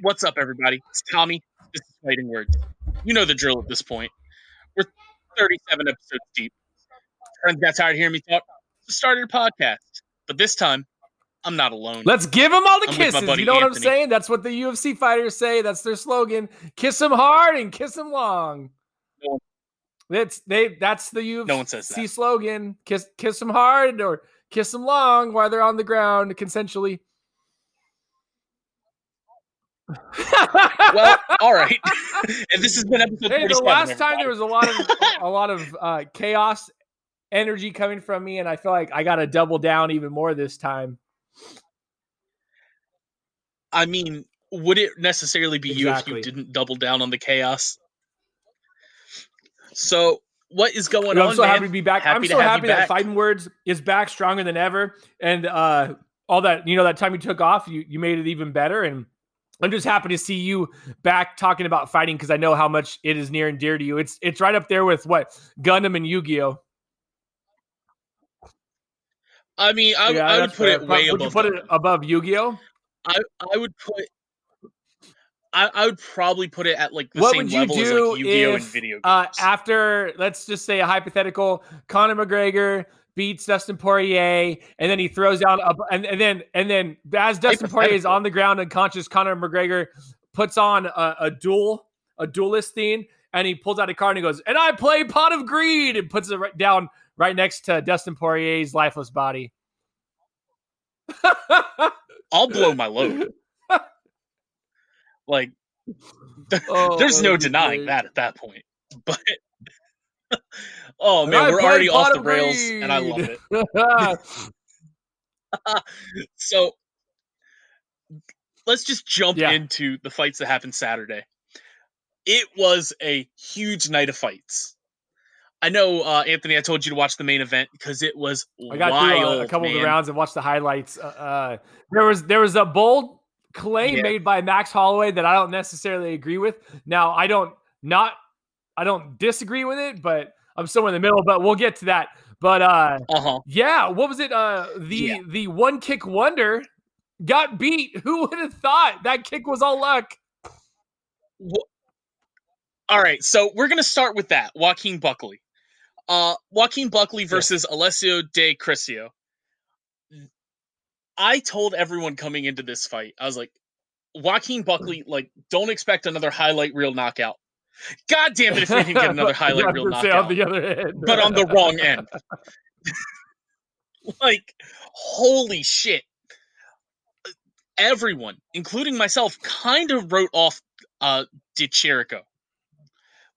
What's up, everybody? It's Tommy. This is Fighting Words. You know the drill at this point. We're 37 episodes deep. Friends got tired of hearing me talk. So started a podcast. But this time, I'm not alone. Let's give them all the I'm kisses. You know what I'm saying? That's what the UFC fighters say. That's their slogan. Kiss them hard and kiss them long. No That's they. That's the UFC No one says that. slogan. Kiss kiss them hard or kiss them long while they're on the ground consensually. well, all right. and this has been episode Hey, the last time there was a lot of a lot of uh, chaos energy coming from me, and I feel like I got to double down even more this time. I mean, would it necessarily be you if you didn't double down on the chaos? So, what is going on? I'm so man? happy to be back. I'm so happy that back. Fighting Words is back stronger than ever. And uh all that, you know, that time you took off, you you made it even better. And I'm just happy to see you back talking about fighting because I know how much it is near and dear to you. It's it's right up there with what Gundam and Yu-Gi-Oh. I mean, I, Yeah, I would put it way would above. you put it above Yu-Gi-Oh? I I would put. I, I would probably put it at like the what same level as like Yu-Gi-Oh and video games. uh, after let's just say a hypothetical Conor McGregor beats Dustin Poirier and then he throws down a, and, and then and then as Dustin Poirier is on the ground unconscious Conor McGregor puts on a, a duel a duelist theme and he pulls out a card and he goes and I play Pot of Greed and puts it right down right next to Dustin Poirier's lifeless body. I'll blow my load. like, Oh, there's no denying great. that at that point. But oh man, we're already off the rails, and I love it. So let's just jump Yeah. into the fights that happened Saturday. It was a huge night of fights. I know, uh, Anthony. I told you to watch the main event because it was I got wild. through a, couple of the rounds and watched the highlights. Uh, uh, there was there was a bold claim Yeah. made by Max Holloway that I don't necessarily agree with. Now I don't not I don't disagree with it, but I'm somewhere in the middle. But we'll get to that. But uh, Uh huh. yeah, what was it? Uh, the Yeah. the one kick wonder got beat. Who would have thought that kick was all luck? All right, so we're gonna start with that. Joaquin Buckley. Uh Joaquin Buckley versus Alessio Di Chirico. I told everyone coming into this fight, I was like, Joaquin Buckley, like, don't expect another highlight reel knockout. God damn it if we didn't get another highlight yeah, reel was gonna say knockout. on the other end, but on the wrong end. like, holy shit. Everyone, including myself, kind of wrote off uh Di Chirico.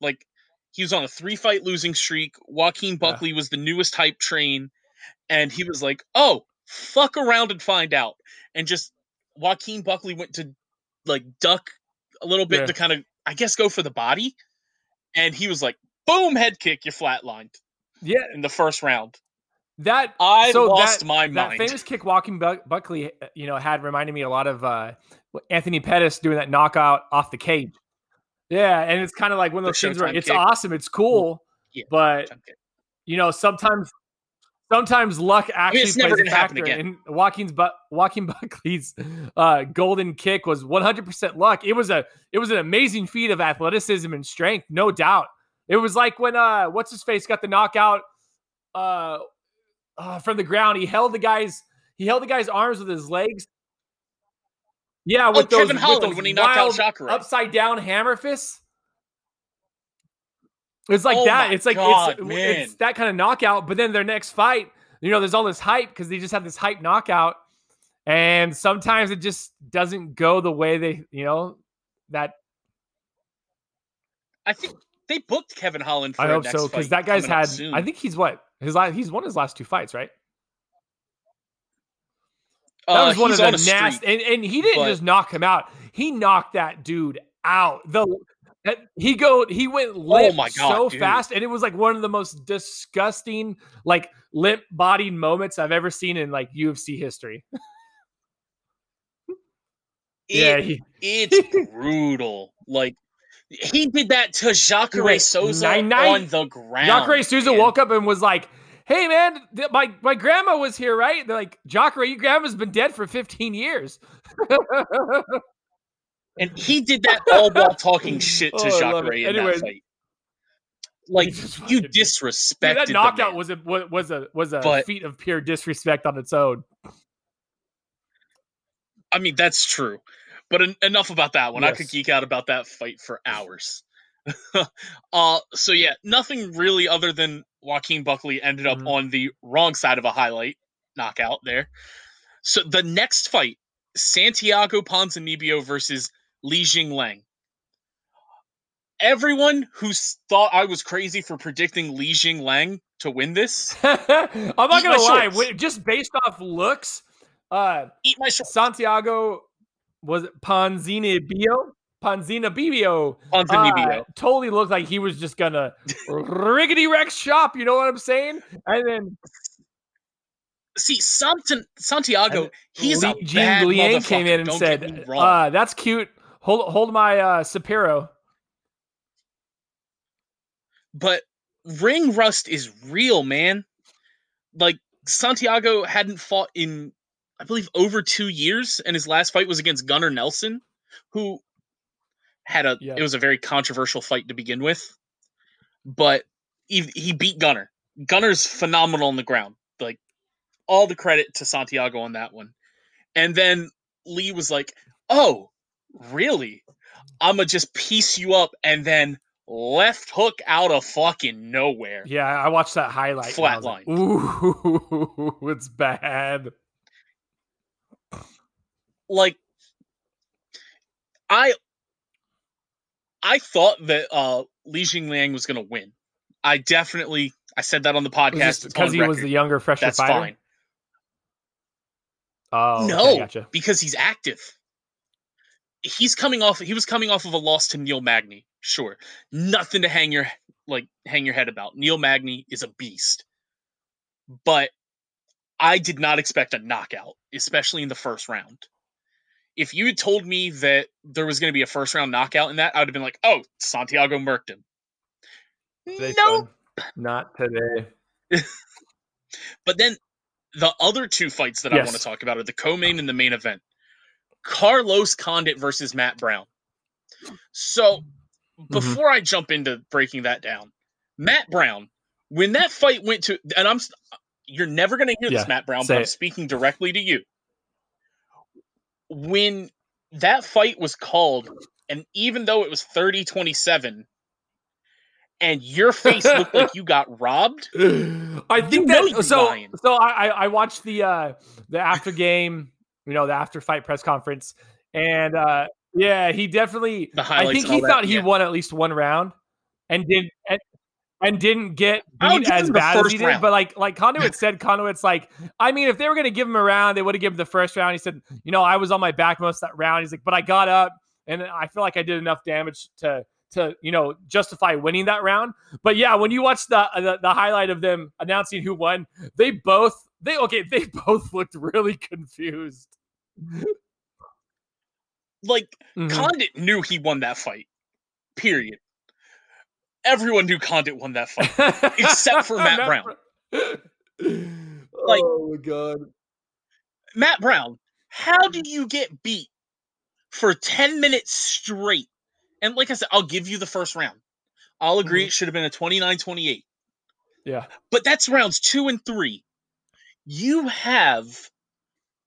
Like, he was on a three fight losing streak. Joaquin Buckley was the newest hype train. And he was like, oh, fuck around and find out. And just Joaquin Buckley went to like duck a little bit Yeah. to kind of, I guess, go for the body. And he was like, boom, head kick, you're flatlined yeah, in the first round. that I so lost that, my mind. that famous kick Joaquin Buck- Buckley, uh, you know, had reminded me a lot of uh, Anthony Pettis doing that knockout off the cage. Yeah, and it's kind of like one of The those things where it's kick. awesome, it's cool, Yeah. but you know, sometimes sometimes luck actually it's never plays a factor. again. And Joaquin's but Joaquin Buckley's uh, golden kick was 100% luck. It was a it was an amazing feat of athleticism and strength, no doubt. It was like when uh what's his face got the knockout uh, uh from the ground. He held the guy's he held the guy's arms with his legs. Yeah, Oh, with those, Kevin with Holland those when he knocked out wild upside down hammer fists. It's like Oh that. It's like God, it's, it's that kind of knockout. But then their next fight, you know, there's all this hype because they just had this hype knockout, and sometimes it just doesn't go the way they, you know, that I think they booked Kevin Holland for I hope so because that guy's had. I think he's what his last. He's won his last two fights, right? That Uh, was one of the nasty, and, and he didn't but- just knock him out. He knocked that dude out. The he go he went oh limp Oh my God, so dude. fast, and it was like one of the most disgusting, like limp bodied moments I've ever seen in like UFC history. yeah, he, it's brutal. Like he did that to Jacare Souza on the ground. Jacare Souza man. woke up and was like, "Hey man, th- my my grandma was here, right?" They're like, "Jacare, your grandma's been dead for 15 years." And he did that all while talking shit to Oh, Jacare in Anyways. that fight. Like you disrespected Dude, that knockout was a was a was a But- feat of pure disrespect on its own. I mean, that's true. But en- enough about that one. I could geek out about that fight for hours. uh so yeah, nothing really other than Joaquin Buckley ended up Mhm. on the wrong side of a highlight knockout there. So the next fight, Santiago Ponzinibbio versus Li Jingliang. Everyone who thought I was crazy for predicting Li Jingliang to win this, I'm not gonna lie. Shorts. Just based off looks, uh, eat my shorts. Santiago was it Ponzinibbio? Ponzinibbio Ponzinibbio. uh, totally looked like he was just gonna riggedy wreck shop. You know what I'm saying? And then See, Sant- Santiago, he's a bad Jingliang motherfucker. came in and don't said, uh, "That's cute. Hold hold my uh, Sapiro." but ring rust is real, man. Like Santiago hadn't fought in, I believe, over two years, and his last fight was against Gunnar Nelson, who had a. Yeah. It was a very controversial fight to begin with, but he he beat Gunnar. Gunnar's phenomenal on the ground. Like all the credit to Santiago on that one. And then Lee was like, "Oh, really? I'ma just piece you up and then left hook out of fucking nowhere." Yeah, I watched that highlight. I like, Ooh, it's bad. Like I I thought that uh Li Jingliang was gonna win. I definitely I said that on the podcast. because he was the younger, fresher That's fighter. fine. Oh, okay, no, gotcha. because he's active. He's coming off. He was coming off of a loss to Neil Magny. Sure, nothing to hang your like hang your head about. Neil Magny is a beast, but I did not expect a knockout, especially in the first round. If you had told me that there was going to be a first round knockout in that, I would have been like, "Oh, Santiago murked him." They nope. Not today. But then the other two fights that I want to talk about are the co-main and the main event. Carlos Condit versus Matt Brown. So Mm-hmm. before I jump into breaking that down, Matt Brown, when that fight went to, and I'm, you're never going to hear Yeah, this, Matt Brown, but I'm speaking directly to you. When that fight was called, and even though it was 30 27, and your face looked like you got robbed, I think that so lying. so I I I watched the uh the after game, you know, the after fight press conference, and uh yeah, he definitely. I think he thought that, he yeah. won at least one round, and did and, and didn't get beat as bad as he did. round. But like like Condit said, Condit's like, I mean, if they were gonna give him a round, they would have given him the first round. He said, you know, I was on my back most of that round. He's like, but I got up, and I feel like I did enough damage to to you know justify winning that round. But yeah, when you watch the, the the highlight of them announcing who won, they both they okay they both looked really confused. Like Mhm. Condit knew he won that fight. Period. Everyone knew Condit won that fight. except for Matt Brown. Like- oh my god. Matt Brown, how do you get beat for 10 minutes straight? And like I said, I'll give you the first round. I'll agree Mhm. it should have been a 29 28. Yeah. But that's rounds two and three. You have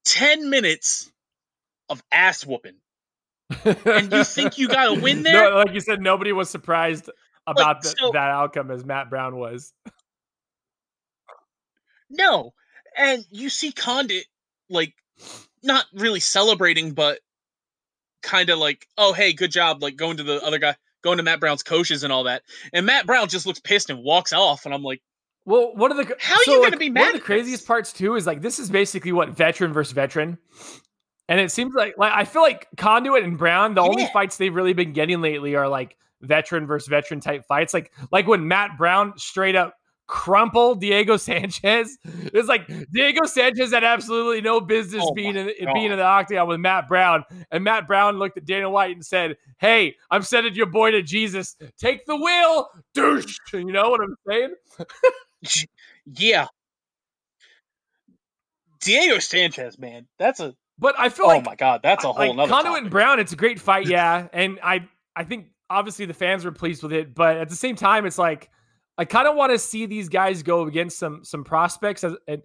10 minutes of ass whooping. And you think you got a win there? No, like you said, nobody was surprised about the, so- that outcome as Matt Brown was. No. And you see Condit like not really celebrating, but kind of like, oh hey, good job, like going to the other guy, going to Matt Brown's coaches and all that. And Matt Brown just looks pissed and walks off, and I'm like, Well, one of the How are so, you gonna like, be One of the craziest parts too is like this is basically what veteran versus veteran, and it seems like like I feel like Condit and Brown the only fights they've really been getting lately are like veteran versus veteran type fights. Like like when Matt Brown straight up crumpled Diego Sanchez. It's like Diego Sanchez had absolutely no business Oh being in, being in the octagon with Matt Brown, and Matt Brown looked at Dana White and said, "Hey, I'm sending your boy to Jesus. Take the wheel, douche." You know what I'm saying? yeah. Diego Sanchez, man, that's a But I feel oh like my god, that's a whole like Condit and Brown, it's a great fight, yeah. and I I think obviously the fans were pleased with it, but at the same time, it's like I kind of want to see these guys go against some some prospects, as, and,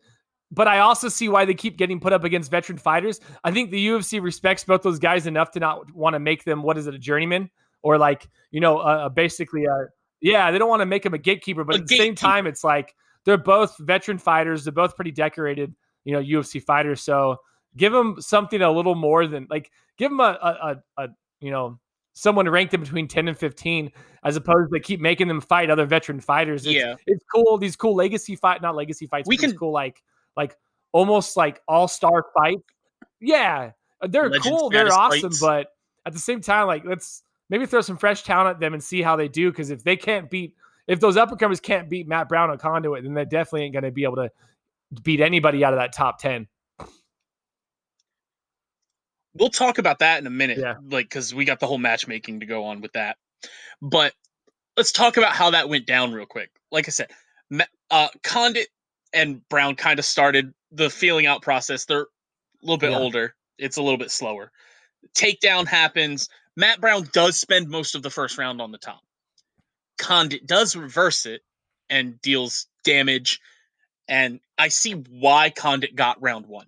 but I also see why they keep getting put up against veteran fighters. I think the UFC respects both those guys enough to not want to make them what is it a journeyman or like you know uh, basically a yeah they don't want to make him a gatekeeper, but A at the same time it's like they're both veteran fighters, they're both pretty decorated, you know UFC fighters, so give them something a little more than like give them a a, a, a you know someone ranked them between 10 and 15 as opposed to keep making them fight other veteran fighters it's, Yeah. it's cool these cool legacy fight not legacy fights We can- cool like like almost like all-star fight yeah they're Legends cool they're awesome fights. but at the same time like let's maybe throw some fresh talent at them and see how they do because if they can't beat if those uppercomers can't beat matt brown on condit then they definitely ain't going to be able to beat anybody out of that top 10 We'll talk about that in a minute, Yeah. like because we got the whole matchmaking to go on with that. But let's talk about how that went down real quick. Like I said, uh, Condit and Brown kind of started the feeling out process. They're a little bit Yeah. older. It's a little bit slower. Takedown happens. Matt Brown does spend most of the first round on the top. Condit does reverse it and deals damage. And I see why Condit got round one.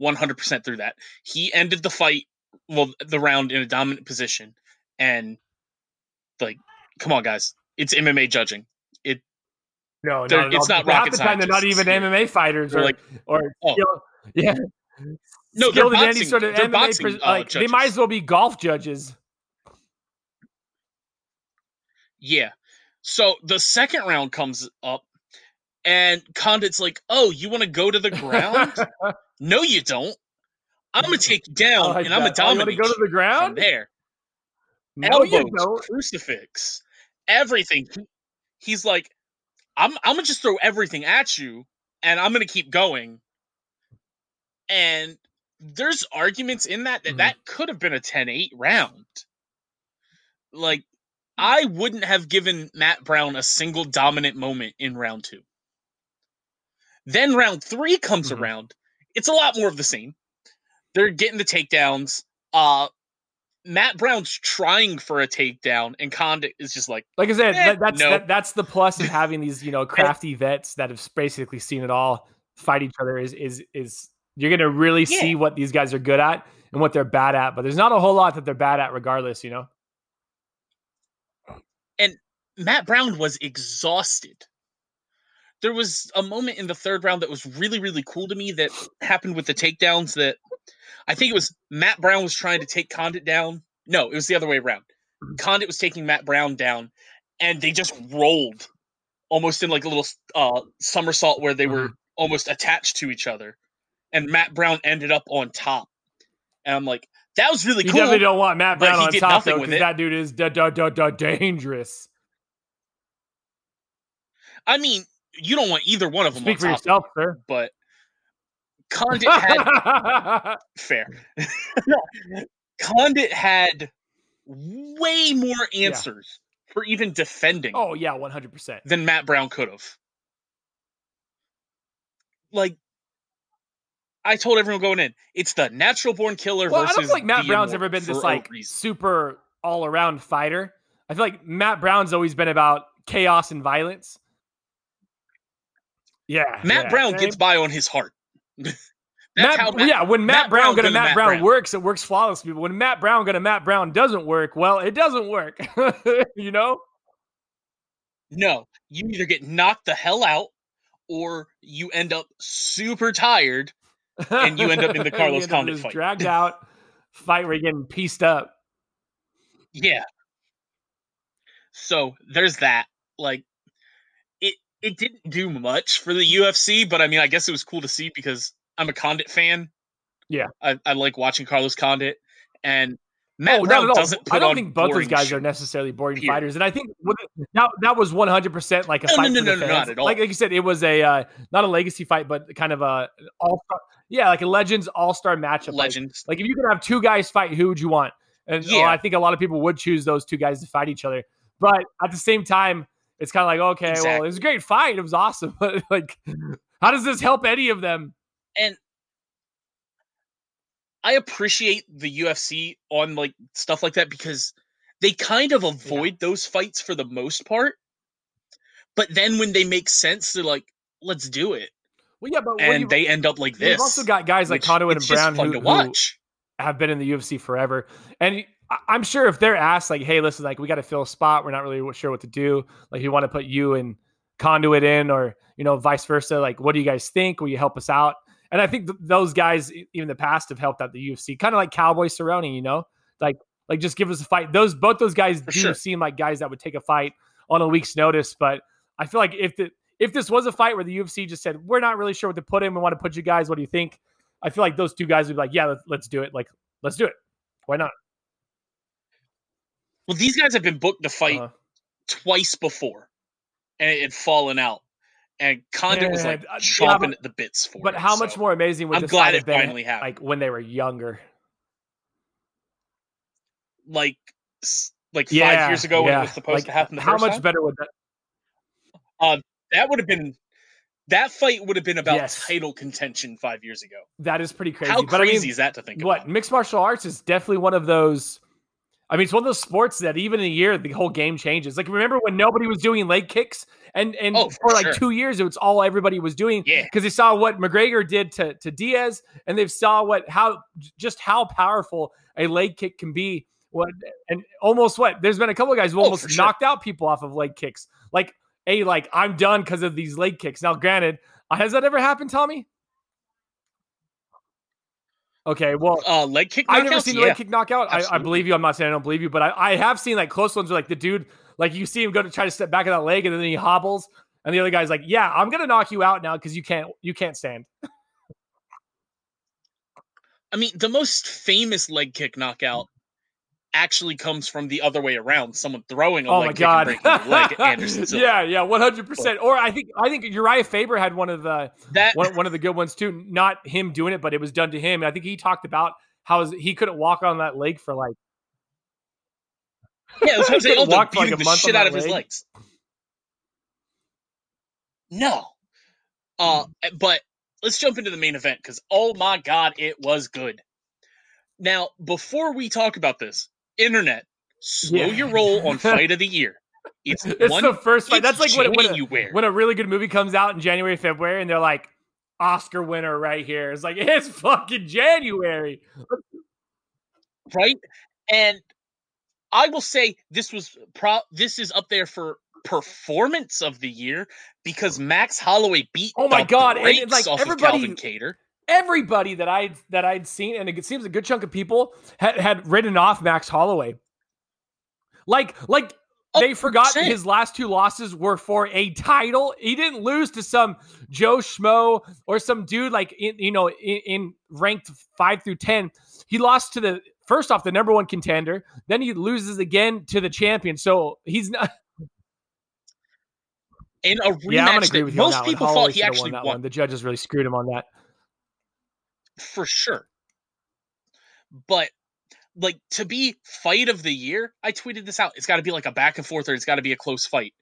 100% through that. He ended the fight, well, the round in a dominant position. And, like, come on, guys. It's MMA judging. It no, it's not rocket the time they're not even here. MMA fighters or like, or oh. skill- yeah. No, skilled in any boxing- sort of MMA. boxing, pres- uh, like they might as well be golf judges. Yeah. So the second round comes up, and Condit's like, "Oh, you want to go to the ground? no, you don't. I'm gonna take you down, like and I'm gonna that. Oh, go to the from ground? there. No, you Elbows, don't. crucifix, everything. He's like, I'm, I'm gonna just throw everything at you, and I'm gonna keep going. And there's arguments in that that Mhm. that could have been a 10-8 round. Like, I wouldn't have given Matt Brown a single dominant moment in round two. Then round three comes Mhm. around. It's a lot more of the same. They're getting the takedowns. Uh Matt Brown's trying for a takedown, and Condit is just like, Like I said, Eh, that, that's no. that, that's the plus of having these, you know, crafty vets that have basically seen it all fight each other. Is is is you're gonna really Yeah. see what these guys are good at and what they're bad at. But there's not a whole lot that they're bad at, regardless. You know. And Matt Brown was exhausted. There was a moment in the third round that was really, really cool to me that happened with the takedowns that I think it was Matt Brown was trying to take Condit down. No, it was the other way around. Mhm. Condit was taking Matt Brown down, and they just rolled almost in like a little uh, somersault where they were almost attached to each other. And Matt Brown ended up on top. And I'm like, that was really You cool. You definitely don't want Matt Brown on top though, because that dude is da, da, da, da, dangerous. I mean, you don't want either one of them Speak for on top, yourself, sir. but Condit had fair. Condit had way more answers for even defending oh yeah, one hundred percent. than Matt Brown could have. Like I told everyone going in, it's the natural born killer versus the. Well, I don't feel like Matt Brown's ever been this like reason. super all around fighter. I feel like Matt Brown's always been about chaos and violence. Yeah, Matt yeah. Brown gets by on his heart. That's Matt, how Matt, yeah, when Matt, Matt Brown Brown gonna gonna Matt, Brown, Brown. works, it works flawlessly. But when Matt Brown gonna Matt Brown doesn't work, well, it doesn't work. you know? No, you either get knocked the hell out or you end up super tired. And you end up in the Carlos end up in Condit fight. Dragged out fight where you're getting pieced up. Yeah. So there's that. Like it it didn't do much for the UFC, but I mean I guess it was cool to see because I'm a Condit fan. Yeah. I, I like watching Carlos Condit and Matt oh, Brown not at all. doesn't I don't on think both those guys are necessarily boring Period. fighters, and I think that that was one hundred percent like a No, no, fight no, for no, no, not at all. Like, like you said, it was a uh, not a legacy fight, but kind of a all star. Yeah, like a legends all star matchup. Legends. Like if you could have two guys fight, who would you want? And oh, I think a lot of people would choose those two guys to fight each other. But at the same time, it's kind of like, okay, well, it was a great fight. It was awesome. But like, how does this help any of them? And I appreciate the UFC on like stuff like that because they kind of avoid yeah. those fights for the most part. But then when they make sense, they're like, let's do it. Well, yeah, but and they end up like this. You've also got guys like Conor and Brown who, who, have been in the UFC forever, and I'm sure if they're asked like, "Hey, listen, like we got to fill a spot. We're not really sure what to do. Like, we want to put you and Condit in, or you know, vice versa. Like, what do you guys think? Will you help us out?" And I think th- those guys, even in the past, have helped out the UFC, kind of like Cowboy Cerrone. You know, like like just give us a fight. Those both those guys For do sure. seem like guys that would take a fight on a week's notice, but I feel like if the if this was a fight where the UFC just said we're not really sure what to put in, we want to put you guys. What do you think? I feel like those two guys would be like, yeah, let's, let's do it. Like, let's do it. Why not? Well, these guys have been booked to fight uh-huh. twice before, and it had fallen out. And Condit was like uh, chomping yeah, but, the bits for but it. But how so much more amazing would I'm this glad it finally happened. Like when they were younger, like like yeah, five years ago yeah. when it was supposed like, to happen. how much time? better would that? Uh, that would have been that fight would have been about yes. title contention five years ago. That is pretty crazy. How but crazy I mean, is that to think what, about? Mixed martial arts is definitely one of those. I mean, it's one of those sports that even in a year, the whole game changes. Like, remember when nobody was doing leg kicks, and and oh, for, for like sure. two years, it was all everybody was doing. Yeah, because they saw what McGregor did to to Diaz, and they saw what how just how powerful a leg kick can be. What and almost what? There's been a couple of guys who oh, almost knocked sure. out people off of leg kicks. Like a like I'm done because of these leg kicks. Now, granted, has that ever happened, Tommy? Okay, well, uh, leg kick. I've never seen a leg kick knockout. I, I, believe you. I'm not saying I don't believe you, but I, I have seen like close ones where like the dude, like you see him go to try to step back of that leg, and then he hobbles, and the other guy's like, "Yeah, I'm gonna knock you out now because you can't you can't stand." I mean, the most famous leg kick knockout actually comes from the other way around. Someone throwing a oh leg my God. kick and breaking leg Anderson Silva. Yeah, yeah, one hundred percent. Or I think I think Urijah Faber had one of the that one, one, of the good ones too. Not him doing it, but it was done to him. And I think he talked about how he couldn't walk on that leg for like yeah, it was saying. Walk like the shit out of leg. his legs. No, uh, but let's jump into the main event because oh my god, it was good. Now, before we talk about this, internet, slow yeah. your roll on fight of the year. It's, it's one, the first fight. That's like when, when, a, when a really good movie comes out in January, February, and they're like, Oscar winner right here. It's like, it's fucking January. Right? And I will say this was pro this is up there for performance of the year because Max Holloway beat oh my god and, like everybody Kattar everybody that I that I'd seen, and it seems a good chunk of people had, had written off Max Holloway. Like, like oh, they forgot his last two losses were for a title. He didn't lose to some Joe Schmo or some dude like in, you know in, in ranked five through ten. He lost to the first off the number one contender. Then he loses again to the champion. So he's not. In a rematch, yeah, I'm gonna agree with you most people thought he actually won. won. The judges really screwed him on that for sure. But like to be fight of the year, I tweeted this out. It's got to be like a back and forth, or it's got to be a close fight.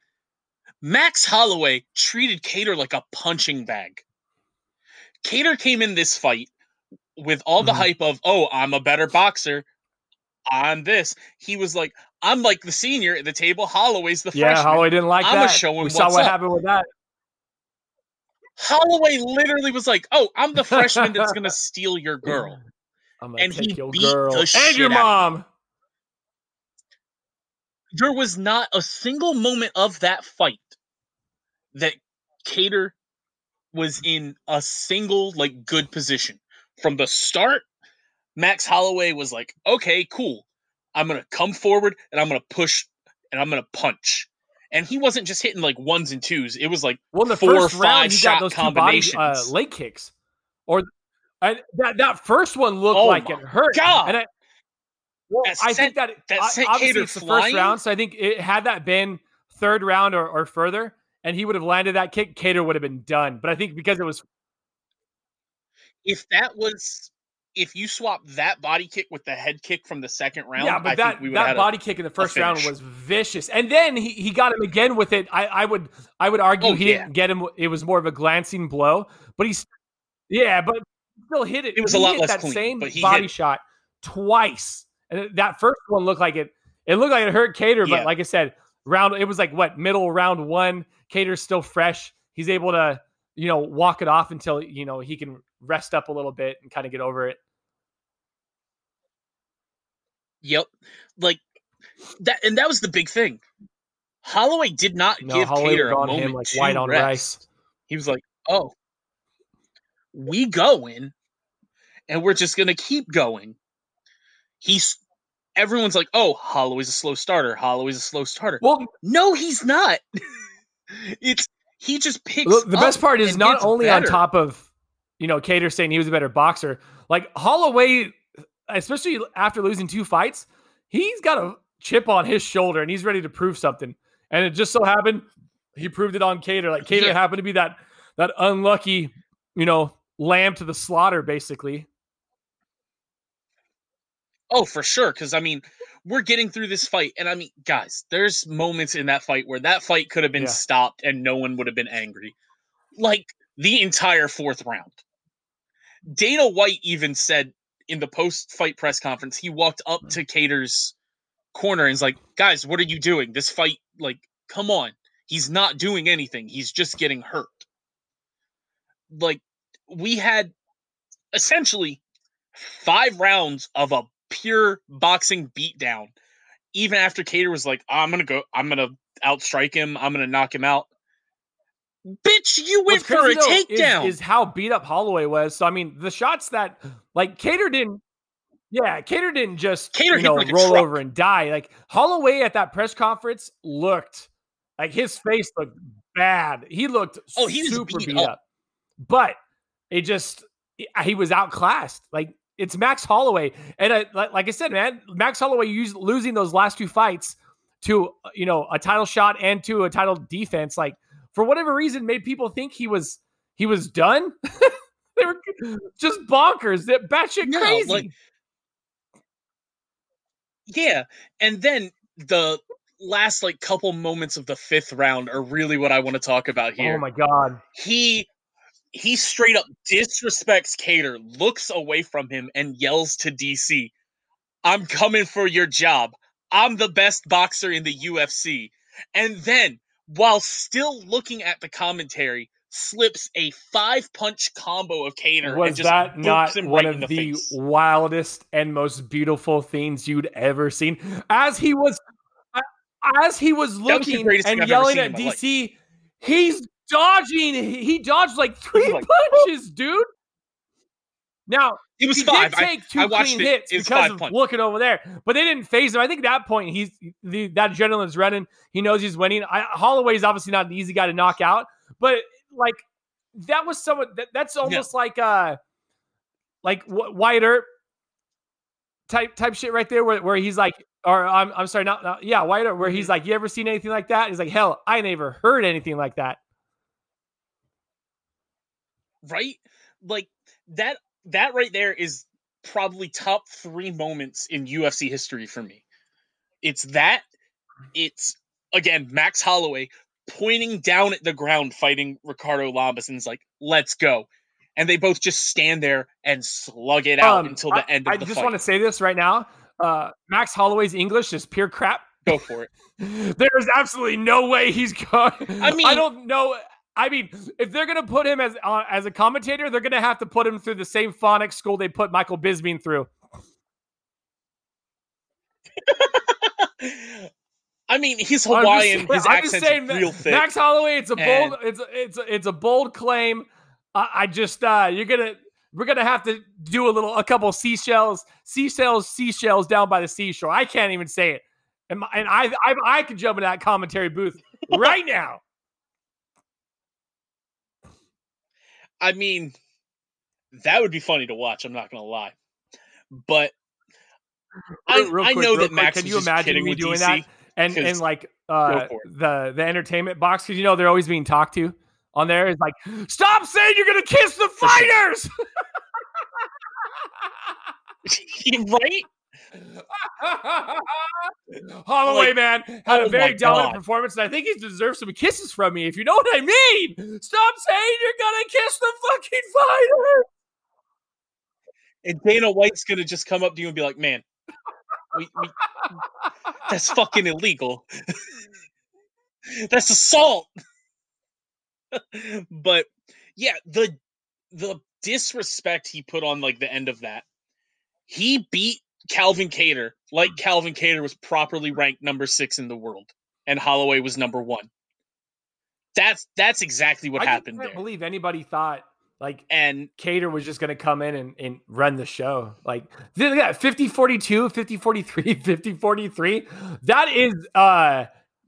Max Holloway treated Kattar like a punching bag. Kattar came in this fight with all the mm-hmm. hype of, oh, I'm a better boxer. I'm this. He was like, I'm like the senior at the table. Holloway's the yeah, freshman. Holloway didn't like I'm that. I'm show him we saw what up. happened with that. Holloway literally was like, "Oh, I'm the freshman that's gonna steal your girl," and he beat girl. the and your mom. There was not a single moment of that fight that Kattar was in a single like good position from the start. Max Holloway was like, "Okay, cool. I'm gonna come forward and I'm gonna push and I'm gonna punch." And he wasn't just hitting like ones and twos. It was like well, the four first or five round, shot those combinations, body, uh, leg kicks, or that that first one looked oh like it hurt. God. And I, well, that I sent, think that, that obviously it's the first round, so I think it had that been third round or, or further, and he would have landed that kick, Kattar would have been done. But I think because it was, if that was if you swap that body kick with the head kick from the second round, yeah, but I that, that body a, kick in the first round was vicious, and then he, he got him again with it. I, I would I would argue oh, he yeah. didn't get him. It was more of a glancing blow, but he's yeah, but still hit it. It was he a lot less that clean, same but he body hit shot twice, and that first one looked like it. It looked like it hurt Kattar, but Yeah. like I said, round it was like what middle round one. Kattar's still fresh. He's able to you know walk it off until you know he can rest up a little bit and kind of get over it. Yep. Like that and that was the big thing. Holloway did not No, give Holloway Kattar a on moment him like to white on rest. rice. He was like, "Oh, we going, and we're just gonna keep going." He's everyone's like, "Oh, Holloway's a slow starter. Holloway's a slow starter." Well, No, he's not. it's he just picks. The best part is not only better. on top of you know Kattar saying he was a better boxer, like Holloway, especially after losing two fights, he's got a chip on his shoulder and he's ready to prove something. And it just so happened he proved it on Kattar. Like Kattar Yeah. happened to be that that unlucky, you know, lamb to the slaughter, basically. Oh, for sure. Because I mean, we're getting through this fight, and I mean, guys, there's moments in that fight where that fight could have been Yeah. stopped and no one would have been angry. Like the entire fourth round. Dana White even said in the post-fight press conference, he walked up mm. to Kattar's corner and is like, "Guys, what are you doing? This fight, like, come on. He's not doing anything. He's just getting hurt." Like, we had essentially five rounds of a pure boxing beatdown. Even after Kattar was like, I'm gonna go, I'm gonna outstrike him, I'm gonna knock him out. Bitch, you went for a though, is- takedown. Is, how beat up Holloway was. So I mean, the shots that like Kattar didn't. Yeah, Kattar didn't just Kattar you know like roll over and die. Like Holloway at that press conference looked like his face looked bad. He looked Oh, he super beat beat up. up. But it just he was outclassed. Like it's Max Holloway, and I, like, I said, man, Max Holloway used losing those last two fights to you know a title shot and to a title defense. Like for whatever reason, made people think he was he was done. they were just bonkers. That batshit crazy. like, yeah, and then the last like couple moments of the fifth round are really what I want to talk about oh here. oh my god. he he straight up disrespects Kattar, looks away from him, and yells to DC, I'm coming for your job. I'm the best boxer in the UFC. And then, while still looking at the commentary, slips a five punch combo of Kattar and Was just that not him one right of the, the, wildest and most beautiful things you'd ever seen? As he was, as he was was looking thing and yelling at my life. DC, he's dodging. He dodged like three like- punches, dude. Now It was he five. did take two I watched clean it. hits It because of punch. looking over there, but they didn't phase him. I think at that point he's the, that adrenaline's running. He knows he's winning. I, Holloway's obviously not an easy guy to knock out, but like that was somewhat. That, that's almost like uh like Wh- Wyatt Earp type type shit right there, where, where he's like, or I'm I'm sorry, not, not yeah, Wyatt Earp, where he's Mhm. like, you ever seen anything like that? He's like, hell, I never heard anything like that. Right? Like that that right there is probably top three moments in UFC history for me. It's that, it's again Max Holloway pointing down at the ground fighting Ricardo Lamas and is like, let's go. And they both just stand there and slug it out Um, until the I- end of I the just fight. want to say this right now. Uh, Max Holloway's English is pure crap. Go for it. There is absolutely no way he's going. I mean- I don't know. I mean, if they're gonna put him as uh, as a commentator, they're gonna have to put him through the same phonics school they put Michael Bisping through. I mean, he's I'm just Hawaiian. His I'm just accent's saying, real thick. Max Holloway, it's a bold, it's it's it's a bold claim. I, I just uh, you're gonna we're gonna have to do a little a couple seashells, seashells, seashells down by the seashore. I can't even say it, and, my, and I, I I could jump in that commentary booth right now. I mean, that would be funny to watch. I'm not gonna lie, but I, Real- real I quick, know that quick, Max can you imagine me doing DC. that? And and like uh, the the entertainment box because you know they're always being talked to on there is like stop saying you're gonna kiss the fighters. right? Holloway, Like, man, had oh a very dominant God. performance, and I think he deserves some kisses from me, if you know what I mean. Stop saying you're gonna kiss the fucking fighter. and Dana White's gonna just come up to you and be like, "Man, we, we that's fucking illegal. that's assault." but yeah, the the disrespect he put on like the end of that. He beat Calvin Kattar like Calvin Kattar was properly ranked number six in the world, and Holloway was number one. That's that's exactly what I happened I can't there. believe anybody thought like And Kattar was just going to come in and, and run the show. Like, look at that 50 42, 50 43, 50 43. That is, uh,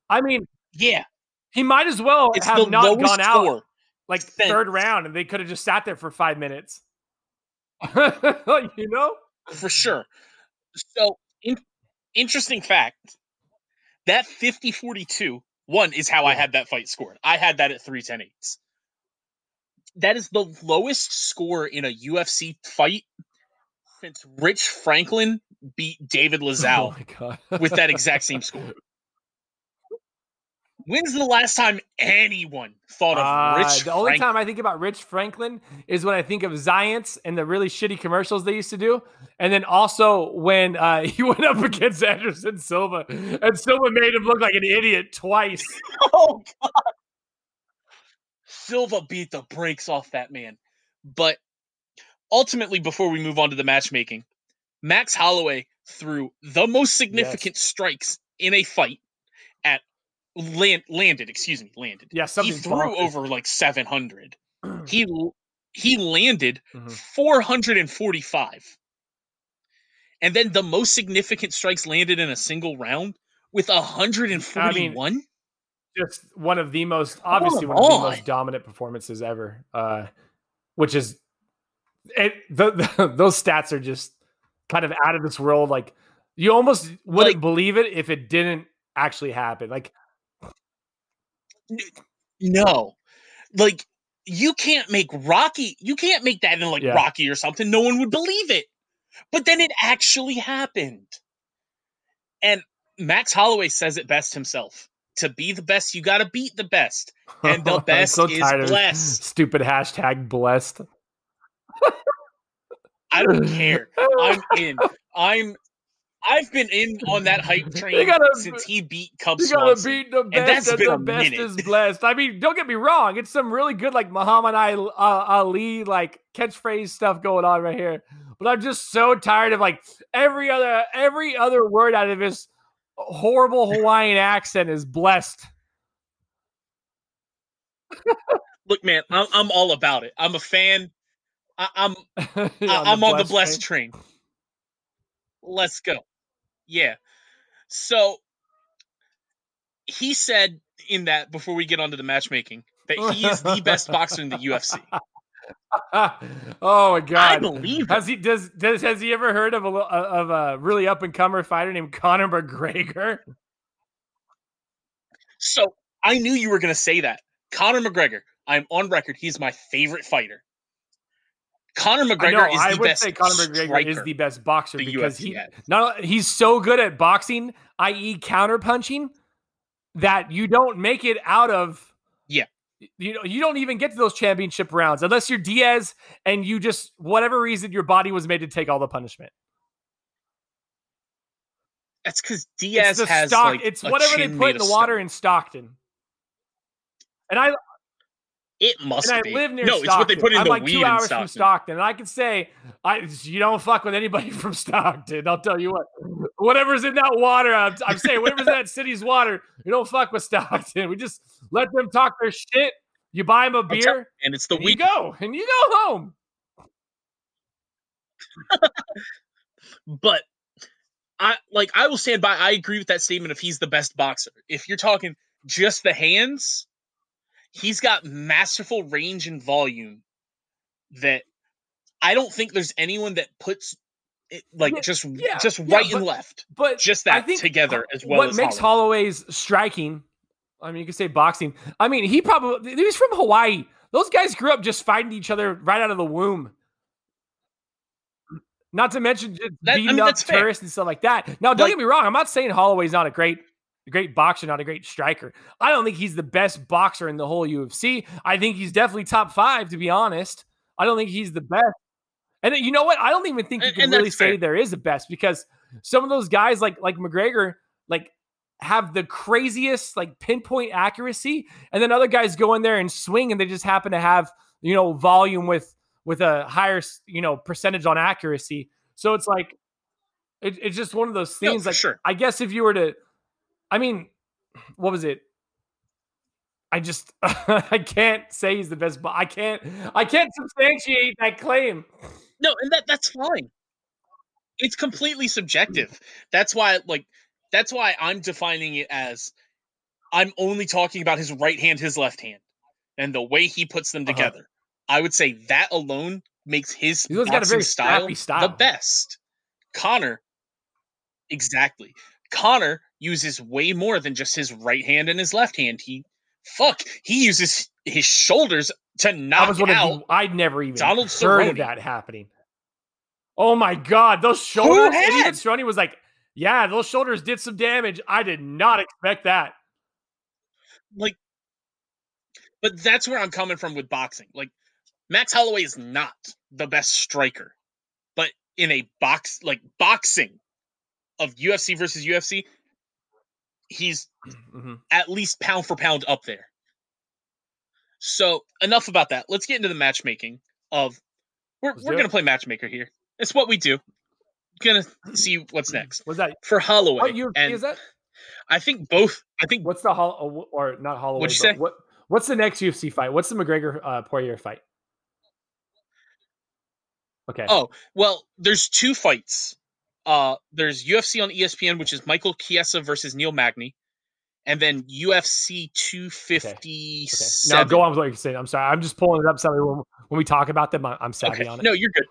I mean, yeah, he might as well it's have not gone out like third round and they could have just sat there for five minutes. you know? for sure. So, in, interesting fact that 50 42 one is how I had that fight scored. I had that at 310 eights. That is the lowest score in a UFC fight since Rich Franklin beat David Oh Loiseau my with that exact same score. When's the last time anyone thought of Uh, Rich the only time I think about Rich Franklin is when I think of Zions and the really shitty commercials they used to do, and then also when uh, he went up against Anderson Silva, and Silva made him look like an idiot twice. Oh god. Silva beat the brakes off that man. But ultimately, before we move on to the matchmaking, Max Holloway threw the most significant strikes in a fight land landed, excuse me, landed. Yeah, something He threw over like 700. He he landed Mhm. 445. And then the most significant strikes landed in a single round with 141. just one of the most obviously one of the most dominant performances ever. Uh, which is it. The, the, those stats are just kind of out of this world. Like you almost wouldn't Like- believe it if it didn't actually happen. Like No. Like you can't make Rocky, you can't make that in like Yeah. Rocky or something. No one would believe it. But then it actually happened. And Max Holloway says it best himself. To be the best, you got to beat the best. And the best so is tired of this blessed. Stupid hashtag blessed. I don't care. I'm in. I'm I've been in on that hype train gotta- since he beat Cub You gotta beat the best, and, been the a best minute. is blessed. I mean, don't get me wrong; it's some really good like Muhammad Ali, uh, like catchphrase stuff going on right here. But I'm just so tired of like every other every other word out of his horrible Hawaiian accent is blessed. Look, man, I'm, I'm all about it. I'm a fan. I, I'm Yeah, I- I'm on the blessed blessed train. train. Let's go. Yeah. So he said in that before we get onto the matchmaking that he is the best boxer in the UFC. oh my god! I believe it. Has he does does has he ever heard of a uh, of a really up and comer fighter named Conor McGregor? So I knew you were going to say that. Conor McGregor. I'm on record. He's my favorite fighter. Conor I know, McGregor is I the would best say Conor McGregor is the best boxer the because UFC he has. not he's so good at boxing, i.e., counter punching, that you don't make it out of. Yeah. You know, you don't even get to those championship rounds unless you're Diaz and you just whatever reason your body was made to take all the punishment. That's because It's Diaz the has stock. like it's whatever they put in the water in Stockton. And I It must and I be. live near no, Stockton. it's what they put in I'm the like weed two hours Stockton. from Stockton, and I can say, I you don't fuck with anybody from Stockton. I'll tell you what, whatever's in that water, I'm, I'm saying whatever's in that city's water, you don't fuck with Stockton. We just let them talk their shit. You buy them a tell- beer, and it's the and you go, and you go home. But I like I will stand by. I agree with that statement. If he's the best boxer, if you're talking just the hands, he's got masterful range and volume. That I don't think there's anyone that puts it like Yeah, just yeah, just yeah, right and left, But just that together as well what as makes Holloway. Holloway's striking. I mean, you could say boxing. I mean, he probably he's from Hawaii. Those guys grew up just fighting each other right out of the womb. Not to mention just That- I beating mean, up fair. tourists and stuff like that. Now, don't Like- get me wrong. I'm not saying Holloway's not a great, great boxer, not a great striker. I don't think he's the best boxer in the whole UFC. I think he's definitely top five, to be honest. I don't think he's the best. And you know what? I don't even think you can really say fair. there is a best because some of those guys like like McGregor like have the craziest like pinpoint accuracy, and then other guys go in there and swing, and they just happen to have you know volume with with a higher you know percentage on accuracy. So it's like it, it's just one of those things. for like sure. I guess if you were to, I mean, what was it? I just I can't say he's the best, but I can't I can't substantiate that claim. No, and that that's fine. It's completely subjective. That's why like that's why I'm defining it as I'm only talking about his right hand, his left hand, and the way he puts them Uh-huh. together. I would say that alone makes his always got a very style, style. the best. Conor, exactly. Conor uses way more than just his right hand and his left hand. He fuck, he uses his shoulders to knock of out. the, I'd never even Donald heard of that happening. Oh my god, those shoulders! And even? Cerrone was like, "Yeah, those shoulders did some damage. I did not expect that." like but that's where I'm coming from with boxing. Like Max Holloway is not the best striker, but in a box like boxing of UFC versus UFC, he's Mhm. at least pound for pound up there. So enough about that. Let's get into the matchmaking of we're Let's we're gonna play matchmaker here. It's what we do. Gonna see what's next Was that for Holloway. UFC and is that? I think both. I think What's the hol- or not Holloway? What'd you say? What What's the next UFC fight? What's the McGregor uh, Poirier fight? Okay. Oh, well, there's two fights. Uh there's UFC on ESPN, which is Michael Chiesa versus Neil Magny, and then UFC 257. okay. Now go on with what you're saying. I'm sorry. I'm just pulling it up. Sorry, when, when we talk about them, I'm savvy Okay. on it. No, you're good.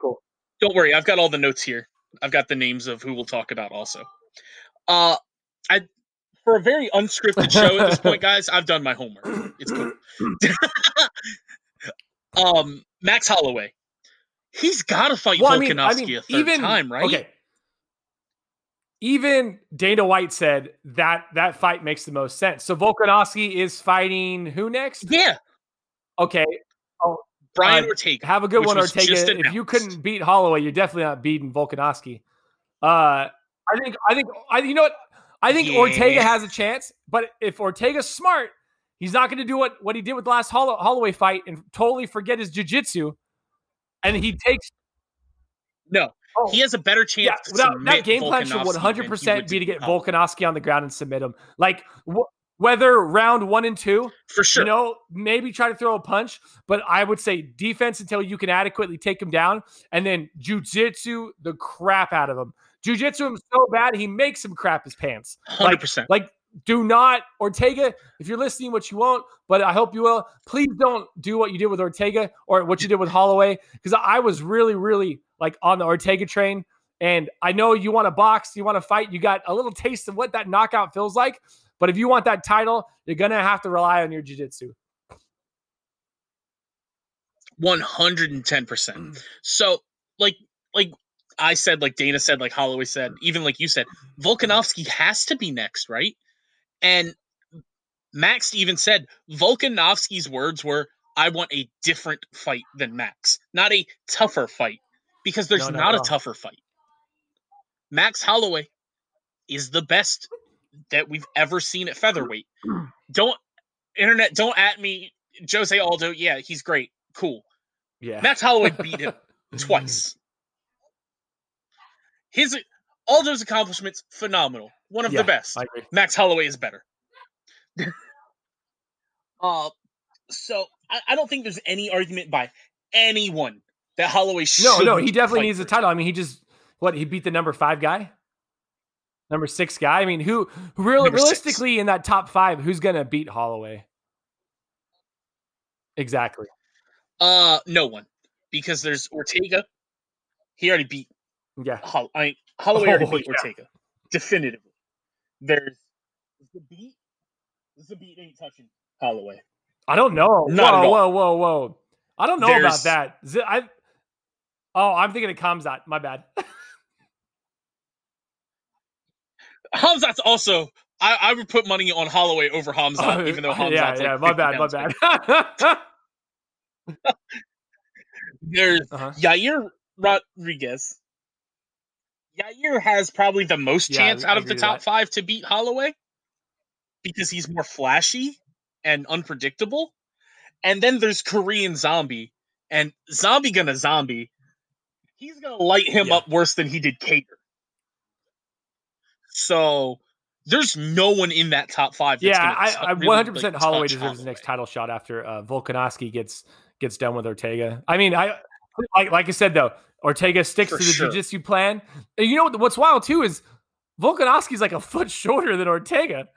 Cool. Don't worry, I've got all the notes here. I've got the names of who we'll talk about also. Uh I for a very unscripted show at this point, guys, I've done my homework. It's cool. um Max Holloway. He's gotta fight Well, I Volkanovski mean, I mean, a third even time, right? okay. Even Dana White said that that fight makes the most sense. So Volkanovski is fighting who next? Yeah. Okay, Oh, Brian Uh, Ortega. have a good one, Ortega. If you couldn't beat Holloway, you're definitely not beating Volkanovski. Uh, I think, I think, I you know what? I think Ortega has a chance, but if Ortega's smart, he's not going to do what what he did with the last Hollow, Holloway fight and totally forget his jujitsu, and he takes. No, Oh, he has a better chance. yeah, to without, that game plan should Volkanovski one than hundred he percent be to get Volkanovski on the ground and submit him. Like wh- whether round one and two, for sure. you know, maybe try to throw a punch, but I would say defense until you can adequately take him down, and then jujitsu the crap out of him. Jujitsu him so bad he makes him crap his pants. Hundred percent. Like, do not Ortega. If you're listening, what you won't, but I hope you will. Please don't do what you did with Ortega or what you did with Holloway, because I was really, really like on the Ortega train. And I know you want to box, you want to fight, you got a little taste of what that knockout feels like. But if you want that title, you're gonna have to rely on your jiu-jitsu. One hundred and ten percent. Mm. So, like, like I said, like Dana said, like Holloway said, even like you said, Volkanovski has to be next, right? And Max even said Volkanovski's words were, "I want a different fight than Max, not a tougher fight, because there's No, no, not no. a tougher fight." Max Holloway is the best that we've ever seen at featherweight. Don't internet, don't at me, Jose Aldo. Yeah, he's great, cool. Yeah. Max Holloway beat him twice. His Aldo's accomplishments phenomenal, one of Yeah, the best. I agree. Max Holloway is better. uh, so I, I don't think there's any argument by anyone that Holloway should. No, no, he definitely needs a title. I mean, he just what he beat the number five guy, number six guy. I mean, who who real, Number six. realistically in that top five, who's gonna beat Holloway? Exactly. Uh, no one, because there's Ortega. He already beat. Yeah. Hol- I Holloway already Oh, beat yeah. Ortega, definitively. There's the beat. The beat ain't touching Holloway. I don't know. Not whoa, whoa, whoa, whoa. I don't know about that. Z- I. Oh, I'm thinking of Khamzat. My bad. Khamzat's also. I, I would put money on Holloway over Khamzat, even though Khamzat's yeah, like yeah, my 50 bad, my bad. There's Uh-huh. Yair Rodriguez. Yair has probably the most Yeah, chance I out of the top five to beat Holloway because he's more flashy and unpredictable. And then there's Korean Zombie, and Zombie gonna zombie. He's gonna light him Yeah. up worse than he did Kattar. So there's no one in that top five. That's Yeah, I, I really, 100 percent like, Holloway deserves his next title shot after uh, Volkanovski gets gets done with Ortega. I mean, I like like I said though, Ortega sticks For to the sure. jiu-jitsu plan. And you know what, what's wild too is Volkanovski's like a foot shorter than Ortega.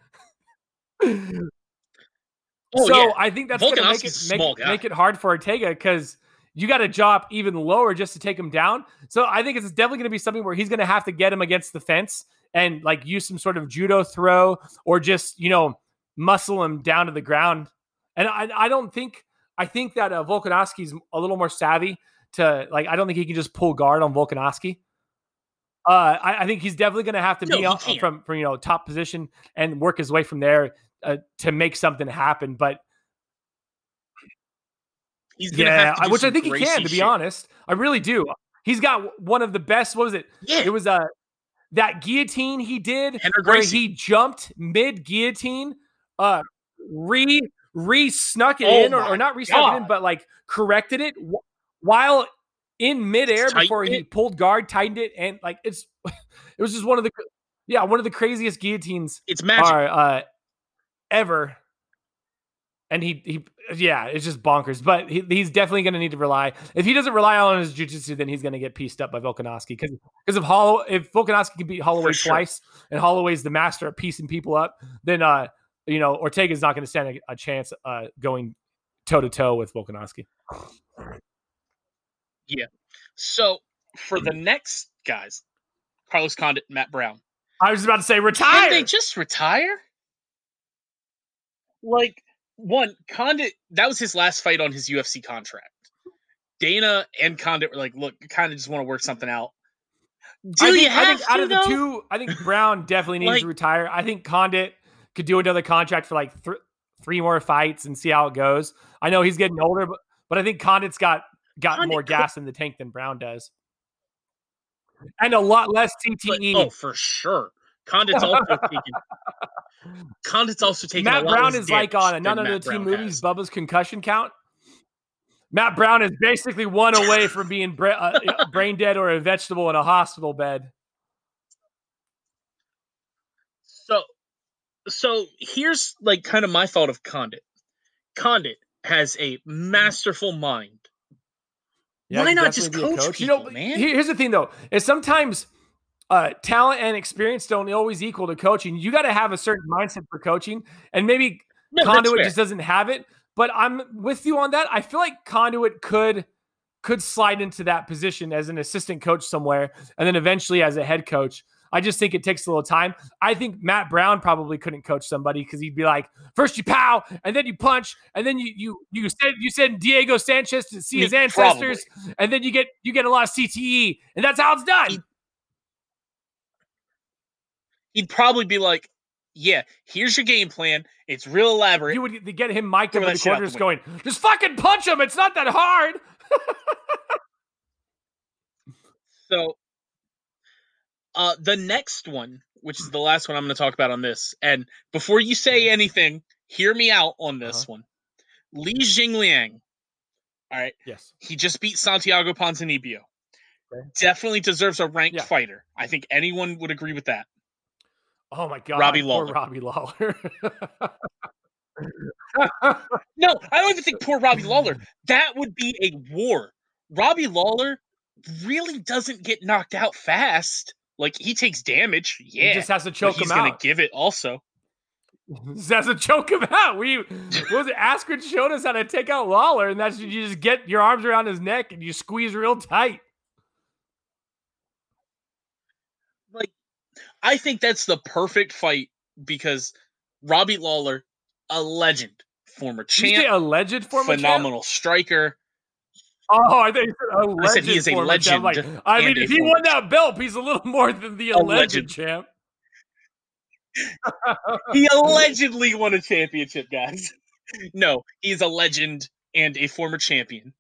Oh, so yeah. I think that's gonna make it make, make it hard for Ortega because you got to drop even lower just to take him down. So I think it's definitely going to be something where he's going to have to get him against the fence and like use some sort of judo throw or just you know muscle him down to the ground. And I, I don't think I think that uh, Volkanovski's a little more savvy to like. I don't think he can just pull guard on Volkanovski. Uh, I, I think he's definitely going to have to No, be he from from you know top position and work his way from there uh, to make something happen. But He's yeah, have to I- which I think he can. To be shit. honest, I really do. He's got one of the best. What was it? Yeah, It was uh, that guillotine he did where he jumped mid guillotine, uh, re re snuck it Oh in, or, or not re snuck it in, but like corrected it while in midair before he it. pulled guard, tightened it, and like it's it was just one of the yeah one of the craziest guillotines it's magic. are uh, ever. And he he yeah, it's just bonkers. But he, he's definitely going to need to rely. If he doesn't rely on his jiu-jitsu, then he's going to get pieced up by Volkanovski because because if Hollow if Volkanovski can beat Holloway sure. twice and Holloway's the master of piecing people up, then uh you know Ortega's not going to stand a, a chance uh going toe to toe with Volkanovski. So for the next guys, Carlos Condit, Matt Brown, I was about to say can retire. they just retire? Like one, Condit that was his last fight on his UFC contract. Dana and Condit were like, "Look, kind of just want to work something out." Do I think, you have I think out to, of the two, I think Brown definitely needs Like- to retire. I think Condit could do another contract for like th- three more fights and see how it goes. I know he's getting older, but but I think Condit's got got more gas in the tank than Brown does, and a lot less TTE. But- oh, for sure. Condit's also taking. Condit's also taking. Matt Brown is like on none of the team movies. has. Bubba's concussion count. Matt Brown is basically one away from being bra- uh, brain dead or a vegetable in a hospital bed. So, so here's like kind of my thought of Condit. Condit has a masterful mind. Yeah, Why not just definitely be a coach You know, man? here's the thing though: is sometimes uh, talent and experience don't always equal to coaching. You got to have a certain mindset for coaching, and maybe No, Condit just doesn't have it. But I'm with you on that. I feel like Condit could could slide into that position as an assistant coach somewhere, and then eventually as a head coach. I just think it takes a little time. I think Matt Brown probably couldn't coach somebody because he'd be like, first you pow, and then you punch, and then you you you said you send Diego Sanchez to see his ancestors, and then you get you get a lot of CTE, and that's how it's done. He- He'd probably be like, "Yeah, here's your game plan. It's real elaborate." you would get him mic'd up in the shit out corner, the going, just fucking punch him. It's not that hard. So, uh, the next one, which is the last one I'm going to talk about on this, and before you say anything, hear me out on this Uh-huh. one. Li Jingliang. All right, Yes. he just beat Santiago Ponzinibbio. Okay. Definitely deserves a ranked Yeah. fighter. I think anyone would agree with that. Oh my god, Robbie poor Lawler. Robbie Lawler. No, I don't even think poor Robbie Lawler. That would be a war. Robbie Lawler really doesn't get knocked out fast. Like he takes damage, yeah. he just has to choke he's him gonna give it also. Just has to choke him out. We what was it? Askren showed us how to take out Lawler, and that's you just get your arms around his neck and you squeeze real tight. Like I think that's the perfect fight because Robbie Lawler, a legend, former champ, a legend former champ? phenomenal striker. Oh, I think you said legend. Said he is a champ. Like, legend I mean, if he won that belt, he's a little more than the alleged legend. champ. He allegedly won a championship, guys. No, he's a legend and a former champion.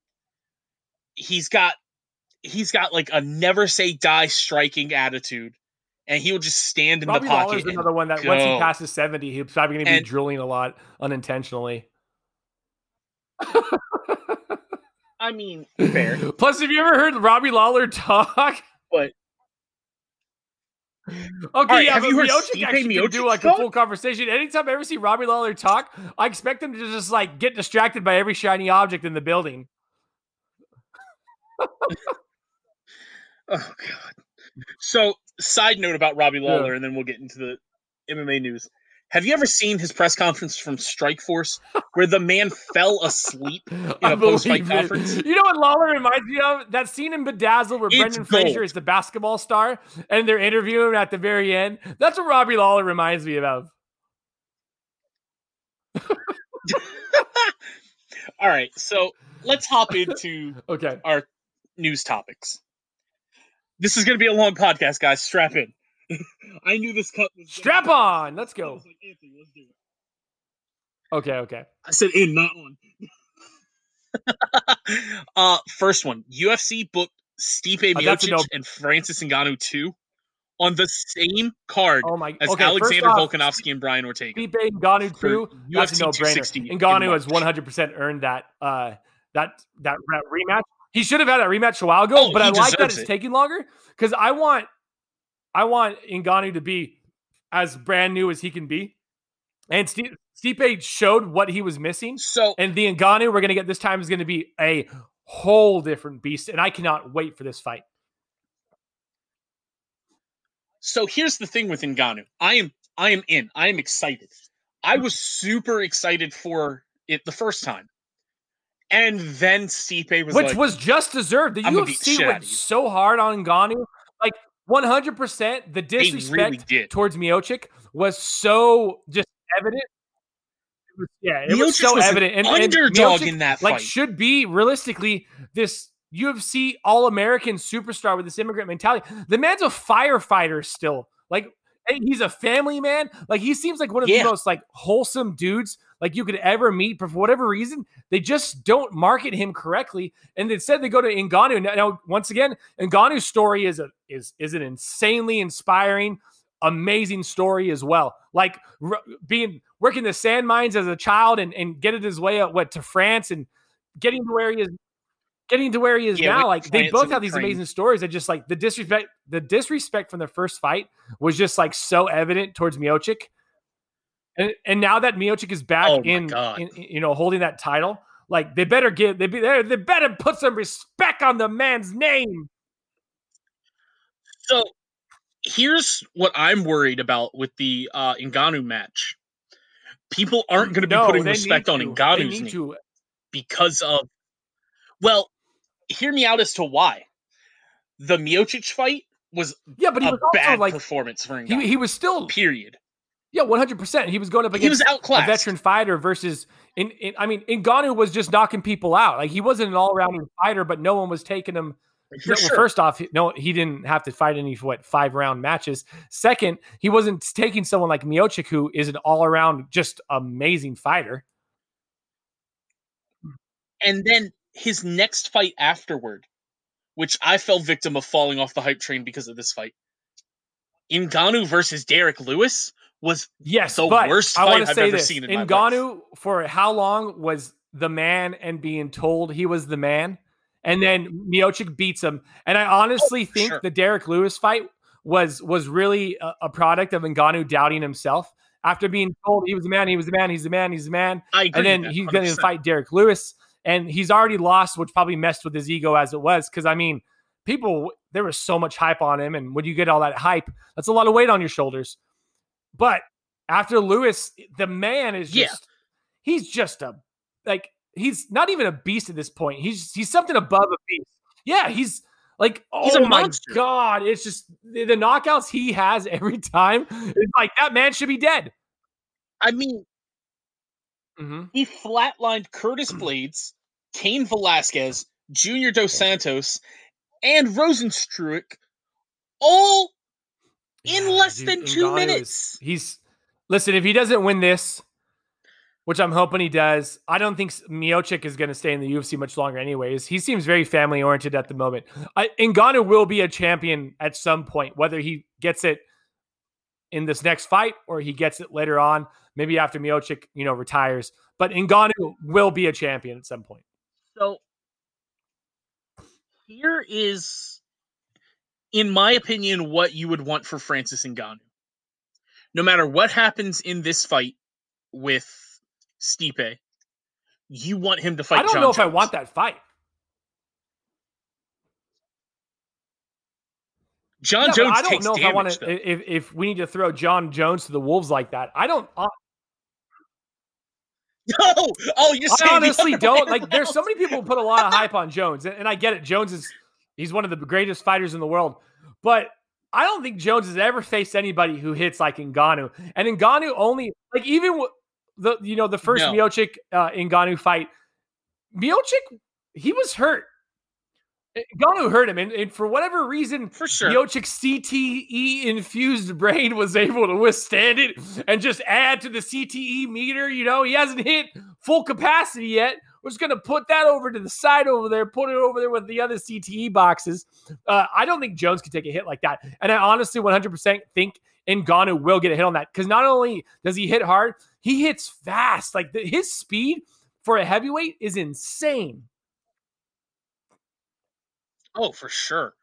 he's got he's got like a never say die striking attitude, and he'll just stand in Robbie the pocket. Another one that once he passes 70, he's probably going to be And- drilling a lot unintentionally. I mean, fair, Plus, have you ever heard Robbie Lawler talk? but Okay, right, yeah, have but you heard Miocic actually can do Miocic like a full conversation. Anytime I ever see Robbie Lawler talk, I expect him to just like get distracted by every shiny object in the building. oh god. So, side note about Robbie Lawler, and then we'll get into the MMA news. Have you ever seen his press conference from Strikeforce where the man fell asleep? I a post-fight conference? You know what Lawler reminds me of? That scene in Bedazzled where It's Brendan Fraser is the basketball star and they're interviewing him at the very end. That's what Robbie Lawler reminds me of. All right, so let's hop into Okay. our news topics. This is going to be a long podcast, guys. Strap in. I knew this cut was gonna Strap be- on. Let's I go. was like, Anthony, let's do it. Okay, okay. I said in, not on. uh, first one. UFC booked Stipe that's Miocic no- and Francis Ngannou 2 on the same card Oh my as okay, Alexander off, Volkanovski and Brian Ortega. Stipe Ngannou for too. That's a UFC no 260 brainer. Ngannou has 100 percent earned that uh that that that rematch. He should have had a rematch a while ago, Oh, but I like that it's it. taking longer because I want I want Ngannou to be as brand new as he can be, and Steve, Stipe showed what he was missing. So, And the Ngannou we're gonna get this time is gonna be a whole different beast, and I cannot wait for this fight. so here's the thing with Ngannou. I am I am in. I am excited. I mm-hmm. was super excited for it the first time. And then Stipe was which like, was just deserved. The "I'm gonna beat the UFC went so hard on Ngannou, 100. percent The disrespect really towards Miocic was so just evident. It was, yeah, it was so was evident. And, and underdog Miocic, in that like should be realistically this UFC All American superstar with this immigrant mentality. The man's a firefighter still. Like he's a family man. Like he seems like one of Yeah. the most like wholesome dudes like you could ever meet. But for whatever reason, they just don't market him correctly. And instead they go to Ngannou. Now, now once again, Ngannou's story is a is is an insanely inspiring, amazing story as well. Like r- being working the sand mines as a child and and getting his way out what to France and getting to where he is getting to where he is Yeah, now like they both have these amazing stories that just like the disrespect the disrespect from the first fight was just like so evident towards Miocic and, and now that Miocic is back Oh in, in you know holding that title like they better give they be they, they better put some respect on the man's name So here's what I'm worried about with the uh Ngannou match. People aren't going to be No, putting respect on. Ngannou's name to. because of well, hear me out as to why. The Miocic fight was yeah but he a was also bad like performance for Ngannou. he, he was still period. Yeah 100% he was going up against a veteran fighter versus in, in I mean Ngannou was just knocking people out. Like he wasn't an all-around fighter, but no one was taking him. Well. First off, no, he didn't have to fight any what five round matches. Second, he wasn't taking someone like Miocic, who is an all-around just amazing fighter. and then his next fight afterward, which I fell victim of falling off the hype train because of this fight. Ngannou versus Derrick Lewis was Yes, The worst I want fight to I've say ever this: seen in Ngannou, for how long was the man and being told he was the man, and then Miocic beats him. And I honestly for think sure. the Derrick Lewis fight was was really a, a product of Ngannou doubting himself after being told he was the man, he was the man, he's the man, he's the man, I and then he's going to fight Derrick Lewis, and he's already lost, which probably messed with his ego as it was. Because I mean, people there was so much hype on him, and when you get all that hype, that's a lot of weight on your shoulders. But after Lewis, the man is Yeah. just he's just a like he's not even a beast at this point. He's he's something above a beast. Yeah, he's like oh He's a my monster. god, it's just the, the knockouts he has every time. It's like that man should be dead. I mean, Mm-hmm. he flatlined Curtis Blaydes, Cain Velasquez, Junior Dos Santos, and Rozenstruik all in less dude, than two Ngannou is- minutes. he's listen. If he doesn't win this, which I'm hoping he does. I don't think Miocic is going to stay in the UFC much longer, anyways. He seems very family oriented at the moment. I, Ngannou will be a champion at some point, whether he gets it in this next fight or he gets it later on, maybe after Miocic, you know, retires. But Ngannou will be a champion at some point. So here is, in my opinion, what you would want for Francis Ngannou. No matter what happens in this fight with Stipe, you want him to fight. I don't Jon know if I want that fight. Jon Yeah, Jones I don't takes know if I want to. If if we need to throw Jon Jones to the wolves like that, I don't. uh, No, oh, you're I honestly don't like. There's so many people who put a lot of hype on Jones, and, and I get it. Jones is he's one of the greatest fighters in the world, but I don't think Jones has ever faced anybody who hits like Ngannou. And Ngannou only like even the you know the first No. Miocic uh, Ngannou fight, Miocic he was hurt. Ngannou hurt him, and, and for whatever reason, for sure. Miocic's CTE infused brain was able to withstand it and just add to the CTE meter. You know, he hasn't hit full capacity yet. We're just going to put that over to the side over there, put it over there with the other CTE boxes. Uh, I don't think Jones can take a hit like that. And I honestly 100% think Ngannou will get a hit on that because not only does he hit hard, he hits fast. Like the, his speed for a heavyweight is insane. Oh, for sure.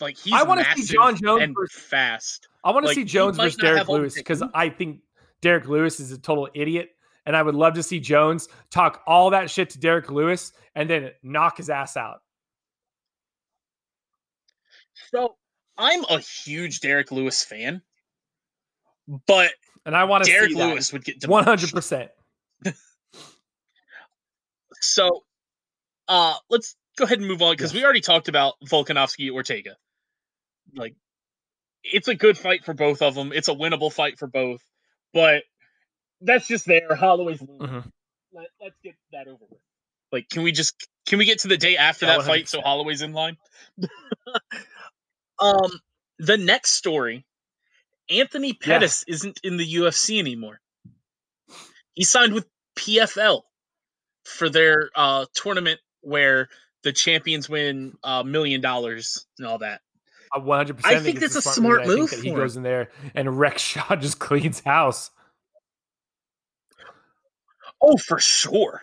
Like he's I wanna see Jon Jones versus- fast. I want to Like, see Jones versus Derrick have all the Lewis because. I think Derrick Lewis is a total idiot. And I would love to see Jones talk all that shit to Derrick Lewis and then knock his ass out. So I'm a huge Derrick Lewis fan, but And I want to Derrick see Lewis would get hundred percent. So, uh, let's go ahead and move on because we already talked about Volkanovski Ortega. Like, it's a good fight for both of them. It's a winnable fight for both, but that's just there. Holloway's losing. Mhm. Let, let's get that over with. Like, can we just can we get to the day after Yeah, that fight so Holloway's in line? um, the next story, Anthony Yeah. Pettis isn't in the UFC anymore. He signed with PFL for their uh, tournament where the champions win a million dollars and all that. I one hundred percent. I think that's a smart move he goes in there and Rex Shaw just cleans house. Oh, for sure.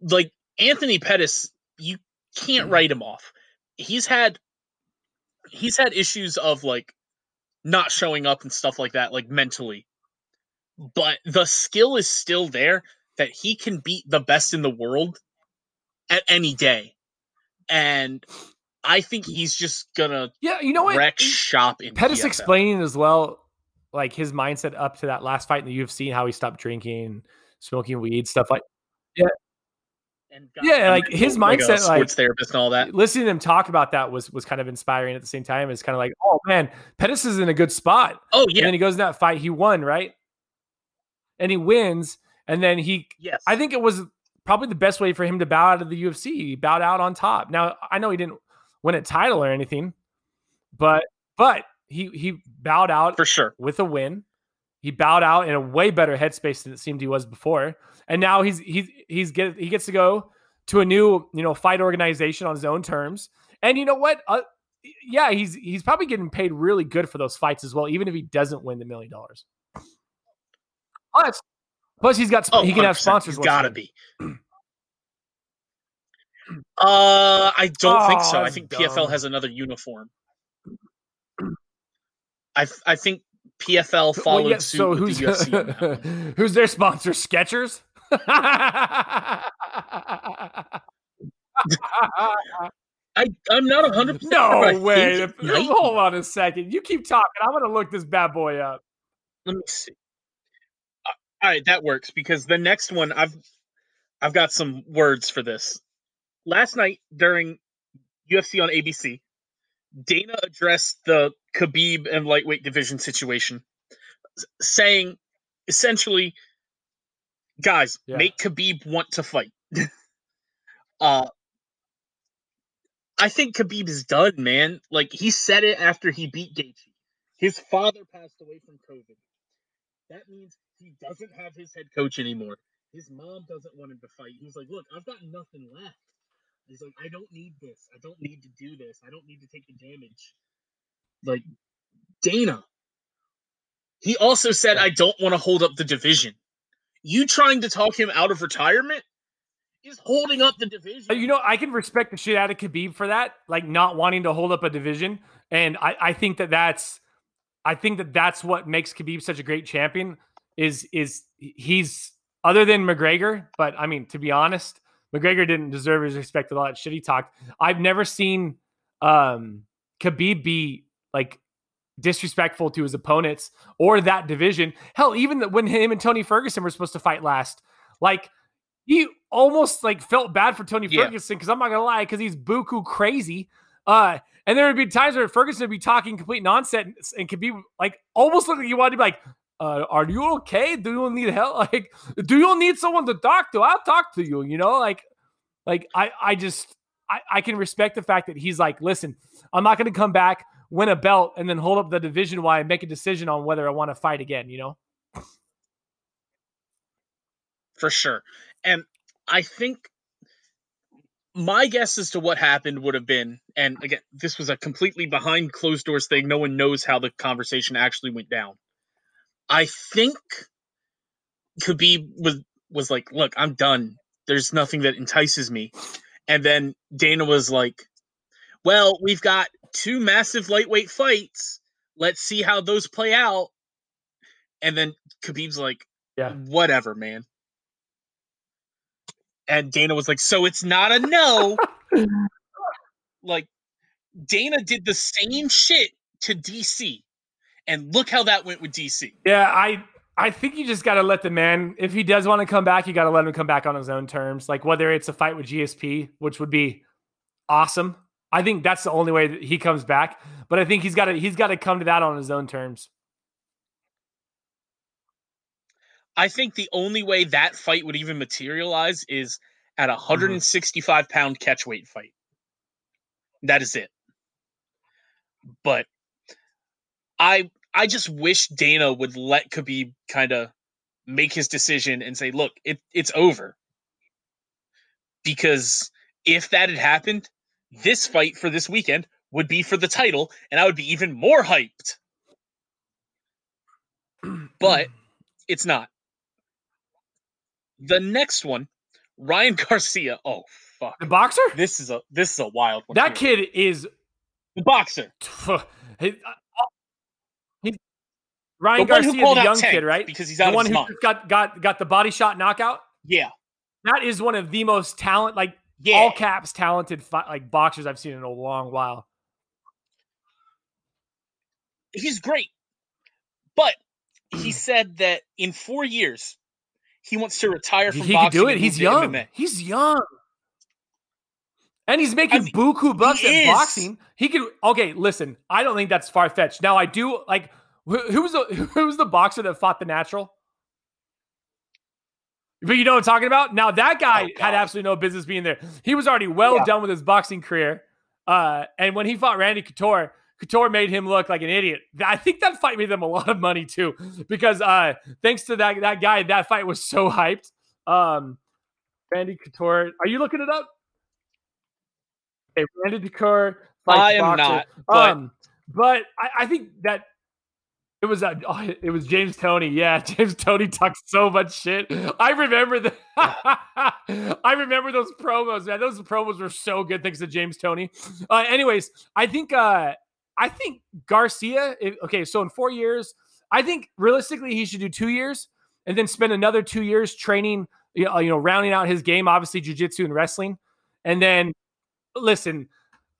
Like Anthony Pettis, you can't mm-hmm. write him off. He's had he's had issues of like not showing up and stuff like that, like mentally. But the skill is still there that he can beat the best in the world at any day. And I think he's just gonna Yeah, you know what? wreck shop in Pettis PFL. explaining as well, like his mindset up to that last fight in the UFC how he stopped drinking, smoking weed, stuff like. And Yeah, a like, his a mindset, like- sports therapist and all that. listening to him talk about that was was kind of inspiring at the same time. It's kind of like, oh man, Pettis is in a good spot. Oh And yeah, then he goes in that fight, he won, right? And he wins, and then he yes. I think it was probably the best way for him to bow out of the UFC. He bowed out on top. Now I know he didn't win a title or anything, but but he he bowed out for sure. with a win. He bowed out in a way better headspace than it seemed he was before, and now he's he's he's get he gets to go to a new you know fight organization on his own terms. And you know what? Uh, yeah, he's he's probably getting paid really good for those fights as well, even if he doesn't win the million dollars. Plus, plus he's got Oh, he can have sponsors. He's once gotta be. Uh, I don't think so. Oh, I think dumb. PFL has another uniform. I I think PFL followed Well, yeah, suit so with who's the UFC. on that one. who's their sponsor? Skechers. I I'm not hundred percent. no way. Hold on a second. You keep talking. I'm gonna look this bad boy up. Let me see. All right, that works because the next one I've I've got some words for this. Last night during UFC on ABC, Dana addressed the Khabib and lightweight division situation, saying essentially, guys, Yeah. make Khabib want to fight. uh I think Khabib is done, man. Like he said it after he beat Gaethje. His father passed away from COVID. That means he doesn't have his head coach anymore. His mom doesn't want him to fight. He's like, look, I've got nothing left. He's like, I don't need this. I don't need to do this. I don't need to take the damage. Like, Dana. He also said, I don't want to hold up the division. You trying to talk him out of retirement is holding up the division. You know, I can respect the shit out of Khabib for that, like not wanting to hold up a division. And I, I think that that's, I think that that's what makes Khabib such a great champion. Is is he's other than McGregor, but I mean, to be honest, McGregor didn't deserve his respect with all that shit he talked. I've never seen um Khabib be like disrespectful to his opponents or that division. Hell, even when him and Tony Ferguson were supposed to fight last, like he almost like felt bad for Tony Yeah. Ferguson because I'm not gonna lie, because he's buku crazy. Uh, and there would be times where Ferguson would be talking complete nonsense and could be like almost look like he wanted to be like, uh, "Are you okay? Do you need help? Like, do you need someone to talk to? I'll talk to you." You know, like, like I, I just, I, I can respect the fact that he's like, "Listen, I'm not gonna come back." Win a belt and then hold up the division while I make a decision on whether I want to fight again. You know, for sure. And I think my guess as to what happened would have been, and again, this was a completely behind closed doors thing. No one knows how the conversation actually went down. I think Khabib was was like, "Look, I'm done. There's nothing that entices me." And then Dana was like, "Well, we've got two massive lightweight fights. Let's see how those play out." And then Khabib's like, Yeah. whatever, man." And Dana was like, "So it's not a no." like Dana did the same shit to DC. And look how that went with DC. Yeah, I I think you just got to let the man if he does want to come back, you got to let him come back on his own terms. Like whether it's a fight with GSP, which would be awesome. I think that's the only way that he comes back, but I think he's got to he's got to come to that on his own terms. I think the only way that fight would even materialize is at a 165 pound catchweight fight. That is it. But I I just wish Dana would let Khabib kind of make his decision and say, "Look, it it's over." Because if that had happened, this fight for this weekend would be for the title, and I would be even more hyped. But it's not. The next one, Ryan Garcia. Oh fuck. The boxer? This is a this is a wild one. That here. kid is the boxer. he, uh, he- Ryan The Garcia, the young kid, right? because he's The out of one who got got got the body shot knockout. Yeah. That is one of the most talent, like Yeah. all caps talented, fi- like boxers I've seen in a long while. he's great. But he said that in four years he wants to retire from He can do it. He's young. MMA. He's young. And he's making mean, buku bucks he at is. boxing. He could. Okay, listen. I don't think that's far fetched. Now I do like. Who, who was the who was the boxer that fought the natural? But you know what I'm talking about. Now that guy Oh, had absolutely no business being there. He was already well Yeah. done with his boxing career. Uh, and when he fought Randy Couture, Couture made him look like an idiot. I think that fight made them a lot of money too, because uh, thanks to that that guy, that fight was so hyped. Um, Randy Couture, are you looking it up? Okay, Randy Couture. I am boxer. not, but- um, but I, I think that it was uh, oh, it was James Toney. Yeah, James Toney talks so much shit. I remember the I remember those promos, man. Those promos were so good thanks to James Toney. Uh, anyways, I think uh I think Garcia. If, okay, so in four years, I think realistically he should do two years and then spend another two years training. You know, you know rounding out his game, obviously jujitsu and wrestling, and then listen.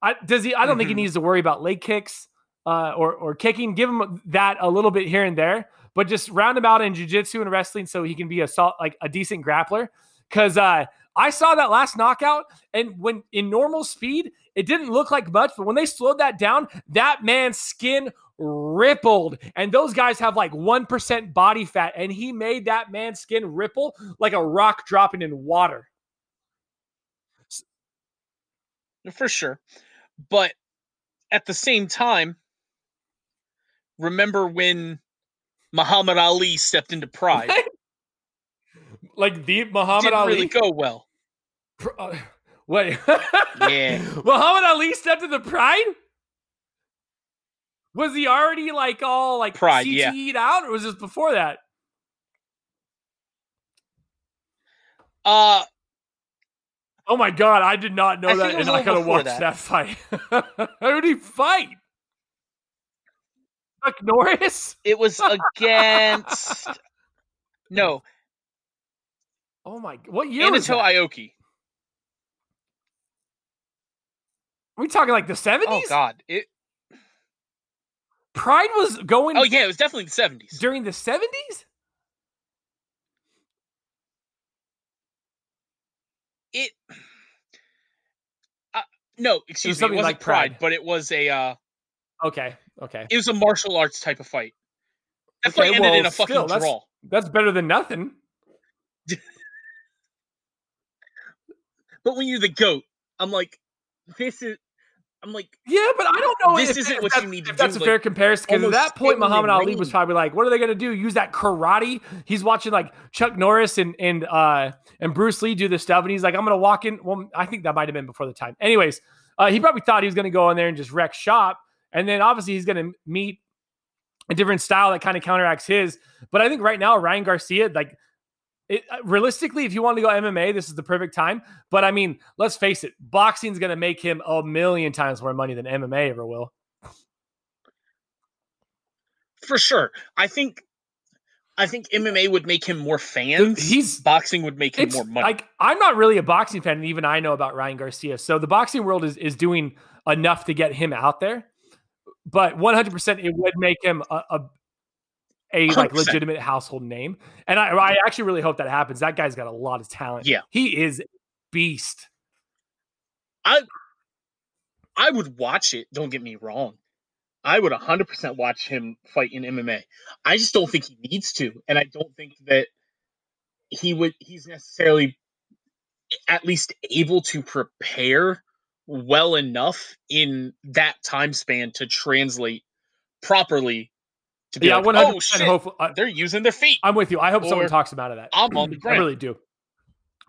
I, does he? I don't think he Mhm. needs to worry about leg kicks uh, or or kicking. Give him that a little bit here and there, but just round him out in jujitsu and wrestling so he can be a salt like a decent grappler. Because uh, I saw that last knockout, and when in normal speed, it didn't look like much, but when they slowed that down, that man's skin rippled. And those guys have like 1% body fat, and he made that man's skin ripple like a rock dropping in water. for sure. But at the same time, remember when Muhammad Ali stepped into pride? like the Muhammad Didn't Ali. really go well. Pr- uh, wait, Yeah. Muhammad Ali stepped into the Pride. Was he already like all like Pride. CTE'd out, or was this before that? Uh, Oh my god, I did not know I that, think it was and I little gotta watch before that, fight. Who did he fight? Chuck Norris? it was against no Oh my! What year Anato that? Ioki. Are we talking like the seventies? Oh God! It. Pride was going Oh yeah, it was definitely the seventies. during the seventies. It. Uh, no, excuse me. It wasn't like Pride, Pride. but it was a. uh Okay, okay, It was a martial arts type of fight. That Okay, fight ended well, in a fucking still, that's- draw. that's better than nothing. But when you're the goat, I'm like, this is. I'm like, Yeah, but I don't know. This if, isn't if what that's, you need to if That's do, a fair comparison because at that point, Muhammad Ali was probably like, "What are they going to do? Use that karate?" He's watching like Chuck Norris and and uh and Bruce Lee do this stuff, and he's like, "I'm going to walk in." Well, I think that might have been before the time. Anyways, uh, he probably thought he was going to go in there and just wreck shop, and then obviously he's going to meet a different style that kind of counteracts his. But I think right now Ryan Garcia, like. It, uh, realistically, if you want to go MMA, this is the perfect time. But I mean, let's face it, boxing is going to make him a million times more money than MMA ever will. for sure. I think. I think MMA would make him more fans. He's boxing would make him more money. like I'm not really a boxing fan, and even I know about Ryan Garcia. So the boxing world is is doing enough to get him out there, but 100 percent it would make him a, a a like 100%. legitimate household name. And I, I actually really hope that happens. That guy's got a lot of talent. Yeah. he is a beast. I would watch it. Don't get me wrong. I would 100% watch him fight in MMA. I just don't think he needs to, and I don't think that he would. He's necessarily at least able to prepare well enough in that time span to translate properly. To be Yeah, like, 100. oh percent shit, Hope, uh, they're using their feet. I'm with you. I hope someone talks him out of that. I'm on the ground. I really do.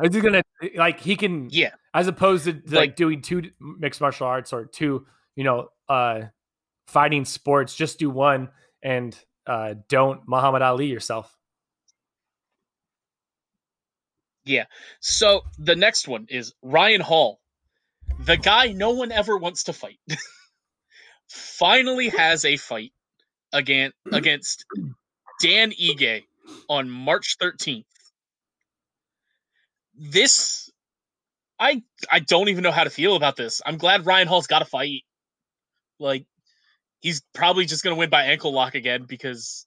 Is he gonna like he can Yeah, as opposed to like, Like- doing two mixed martial arts or two, you know, uh fighting sports, just do one and uh don't Muhammad Ali yourself. Yeah. So the next one is Ryan Hall, the guy no one ever wants to fight. Finally has a fight again against Dan Ige on March 13th. This I I don't even know how to feel about this. I'm glad Ryan Hall's got a fight. Like he's probably just going to win by ankle lock again because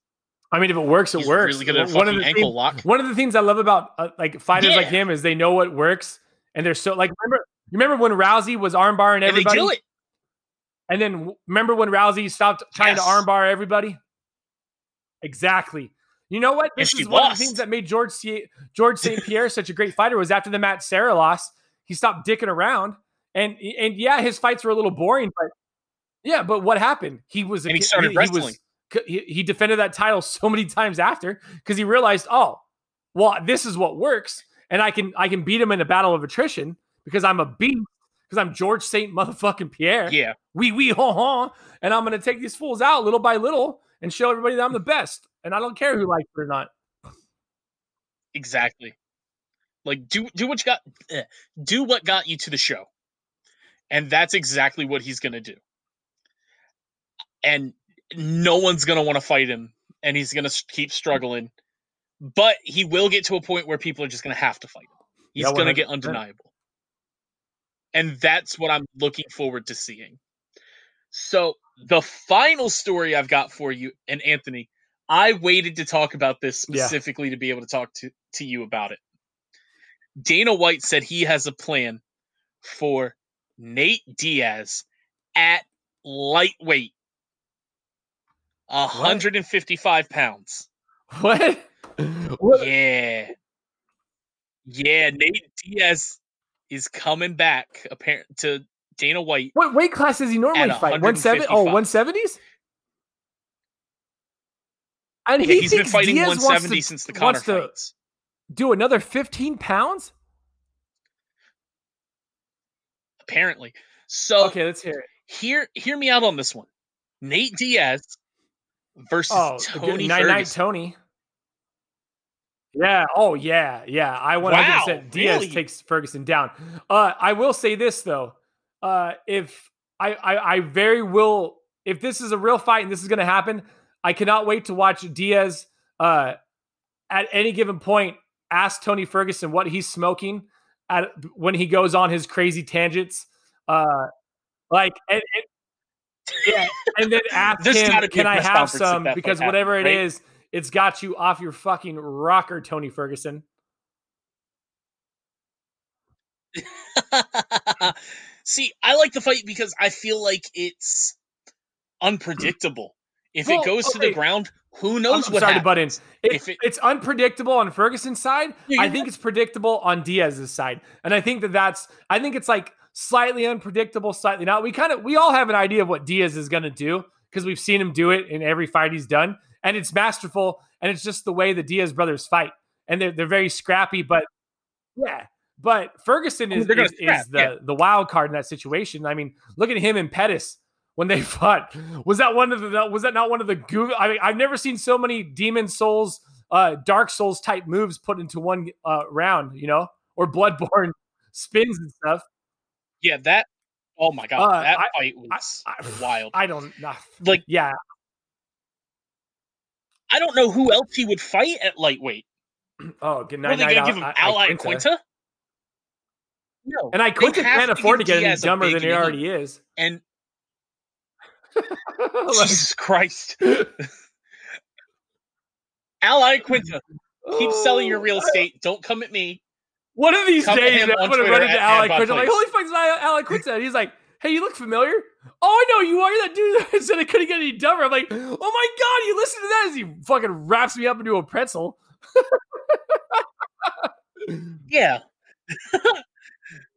I mean, if it works, it works. really good one of the ankle things, lock. one of the things I love about uh, like fighters like him is they know what works and they're so like remember you remember when Rousey was armbarring And everybody it. and then remember when Rousey stopped trying Yes. to armbar everybody? Exactly. You know what? This is one of the things that made George C- George St. Pierre such a great fighter was after the Matt Serra loss, he stopped dicking around. And and yeah, his fights were a little boring, but yeah, but what happened? He was a And he started was- wrestling. he, he defended that title so many times after because he realized, oh, well, this is what works, and I can I can beat him in a battle of attrition because I'm a beast because I'm George Saint motherfucking Pierre. Yeah. We we ho ho, and I'm gonna take these fools out little by little and show everybody that I'm the best, and I don't care who likes it or not. Exactly. Like do do what you got eh, do what got you to the show. And that's exactly what he's going to do. And no one's going to want to fight him and he's going to keep struggling. But he will get to a point where people are just going to have to fight him. He's Yeah, going to get undeniable. And that's what I'm looking forward to seeing. So, the final story I've got for you and Anthony, I waited to talk about this Yeah. specifically to be able to talk to, to you about it. Dana White said he has a plan for Nate Diaz at lightweight, 155 pounds. What? what? Yeah. Yeah, Nate Diaz is coming back apparent to Dana White. What weight class does he normally fight? 170? Oh, 170s? And Yeah, he he's been fighting Diaz 170 to- since the Conor fights. Do another 15 pounds? Apparently. So Okay, let's hear it. hear hear me out on this one. Nate Diaz versus Oh, Tony night night Tony. Yeah. Oh yeah. Yeah. I 100% Wow, Diaz really? takes Ferguson down. Uh, I will say this though. Uh, if I, I I very will if this is a real fight and this is going to happen, I cannot wait to watch Diaz. Uh, at any given point, ask Tony Ferguson what he's smoking at when he goes on his crazy tangents. Uh, like and, and- yeah, and then ask him, gotta be a can I have some? Because whatever it right? is, it's got you off your fucking rocker, Tony Ferguson. See, I like the fight because I feel like it's unpredictable. If Well, it goes to the ground, who I'm, knows I'm what sorry to happens? butt in. It, it's unpredictable on Ferguson's side. Yeah, I think it's predictable on Diaz's side, and I think that that's. I think it's like slightly unpredictable, slightly not. We kind of we all have an idea of what Diaz is going to do because we've seen him do it in every fight he's done, and it's masterful. And it's just the way the Diaz brothers fight, and they're they're very scrappy, but yeah. But Ferguson I mean, is, is, is the yeah. the wild card in that situation. I mean, look at him and Pettis when they fought. Was that one of the was that not one of the goo? I mean, I've never seen so many Demon Souls, uh, Dark Souls type moves put into one uh, round, you know, or Bloodborne spins and stuff. Yeah, that. Oh my god, Uh, that I- fight was I- wild. I don't know. Like, Yeah, I don't know who else he would fight at lightweight. oh, good night, they night going uh, to give him I- Al Iaquinta. Quinta? No. And I Quinta can't afford to get any Diaz dumber than he already is. And Jesus Christ, Al Iaquinta, keep selling your oh, real oh, estate. Don't come at me. One of these Come days, I'm gonna run into Al Iaquinta. I'm like, holy fuck, is Al Iaquinta. And he's like, hey, you look familiar. Oh, I know you are. That dude that said I couldn't get any dumber. I'm like, oh my god, you listen to that as he fucking wraps me up into a pretzel. Yeah.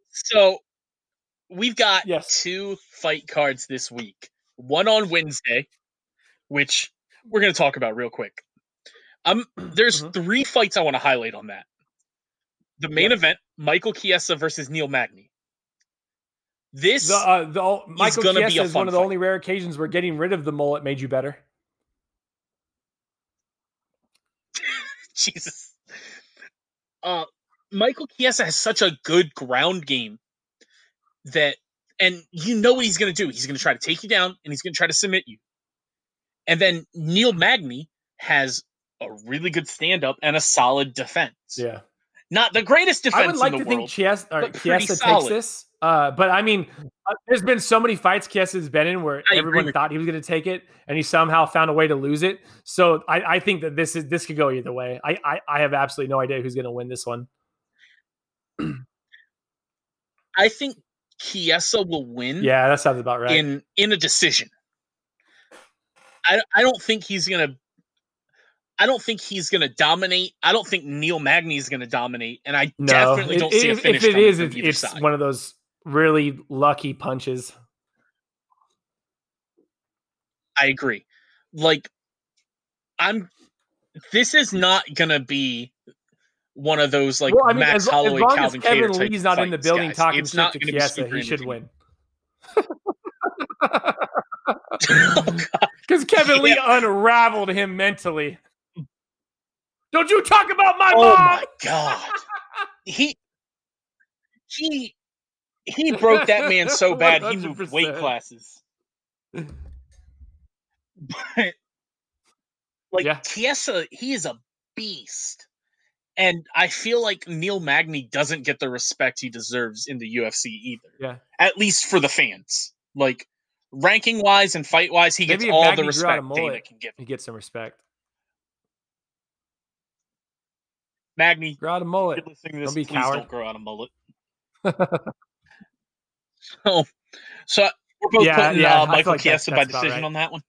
so we've got Yes. two fight cards this week. One on Wednesday, which we're going to talk about real quick. Um, there's Mhm. three fights I want to highlight on that. The main Yeah. event: Michael Chiesa versus Neil Magny. This The uh, the Michael gonna be Chiesa is one of the fight. only rare occasions where getting rid of the mullet made you better. Jesus. Uh, Michael Chiesa has such a good ground game that, and you know what he's going to do. He's going to try to take you down and he's going to try to submit you. And then Neil Magny has a really good stand up and a solid defense. Yeah. Not the greatest defense I would like to the think world. Chiesa, Chiesa takes solid. this. Uh, but I mean, uh, there's been so many fights Chiesa's been in where I everyone thought he was going to take it, and he somehow found a way to lose it. So I, I think that this is this could go either way. I I, I have absolutely no idea who's going to win this one. I think Chiesa will win Yeah, that sounds about right. in in a decision. I I don't think he's gonna. I don't think he's gonna dominate. I don't think Neil Magny is gonna dominate, and I no, definitely don't see a if, finish. if it is, it, it's side. one of those really lucky punches. I agree. Like, I'm. This is not gonna be one of those like well, I mean, Max as, as Holloway, long as Calvin Kevin Kattar type Lee's not in the building guys. talking it's not to be he should win. oh. Because Kevin Lee unraveled him mentally. Don't you talk about my Oh mom? my god. He he he broke that man so bad he moved weight classes. But like Yeah. Chiesa, he is a beast. And I feel like Neil Magny doesn't get the respect he deserves in the UFC either. Yeah. At least for the fans. Like ranking wise and fight wise, he gets Maybe if all Magny the grew out a respect Dana mullet. can give. He gets some respect. Magny, Grow out a mullet. you're listening to this, Don't be please coward. don't grow out a mullet. so, so we're both Yeah, putting yeah, uh, Michael like Chiesa by decision right. on that one.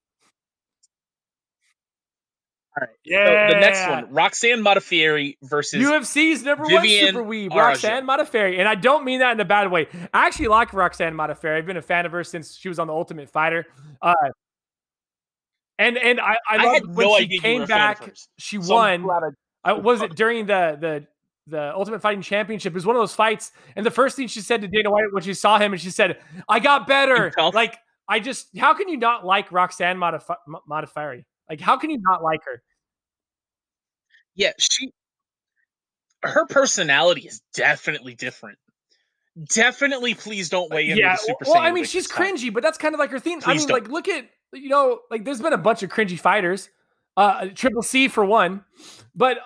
All right. Yeah. So the next one, Roxanne Modafferi versus UFC's number Vivian one super weeb, Roxanne Modafferi. And I don't mean that in a bad way. I actually like Roxanne Modafferi. I've been a fan of her since she was on The Ultimate Fighter. Uh, and and I, I, I love had when no she came were a fan of back, she So won. I- Uh, was it during the the the Ultimate Fighting Championship. It was one of those fights, and the first thing she said to Dana White when she saw him, and she said, "I got better." Like I just, how can you not like Roxanne Modif- Modafferi? Like, how can you not like her? Yeah, she, her personality is definitely different. Definitely, please don't weigh in. Yeah, Super well, Saiyan I mean, she's cringy, time. but that's kind of like her theme. Please I mean, don't. like, look at you know, like, there's been a bunch of cringy fighters. Uh, Triple C for one, but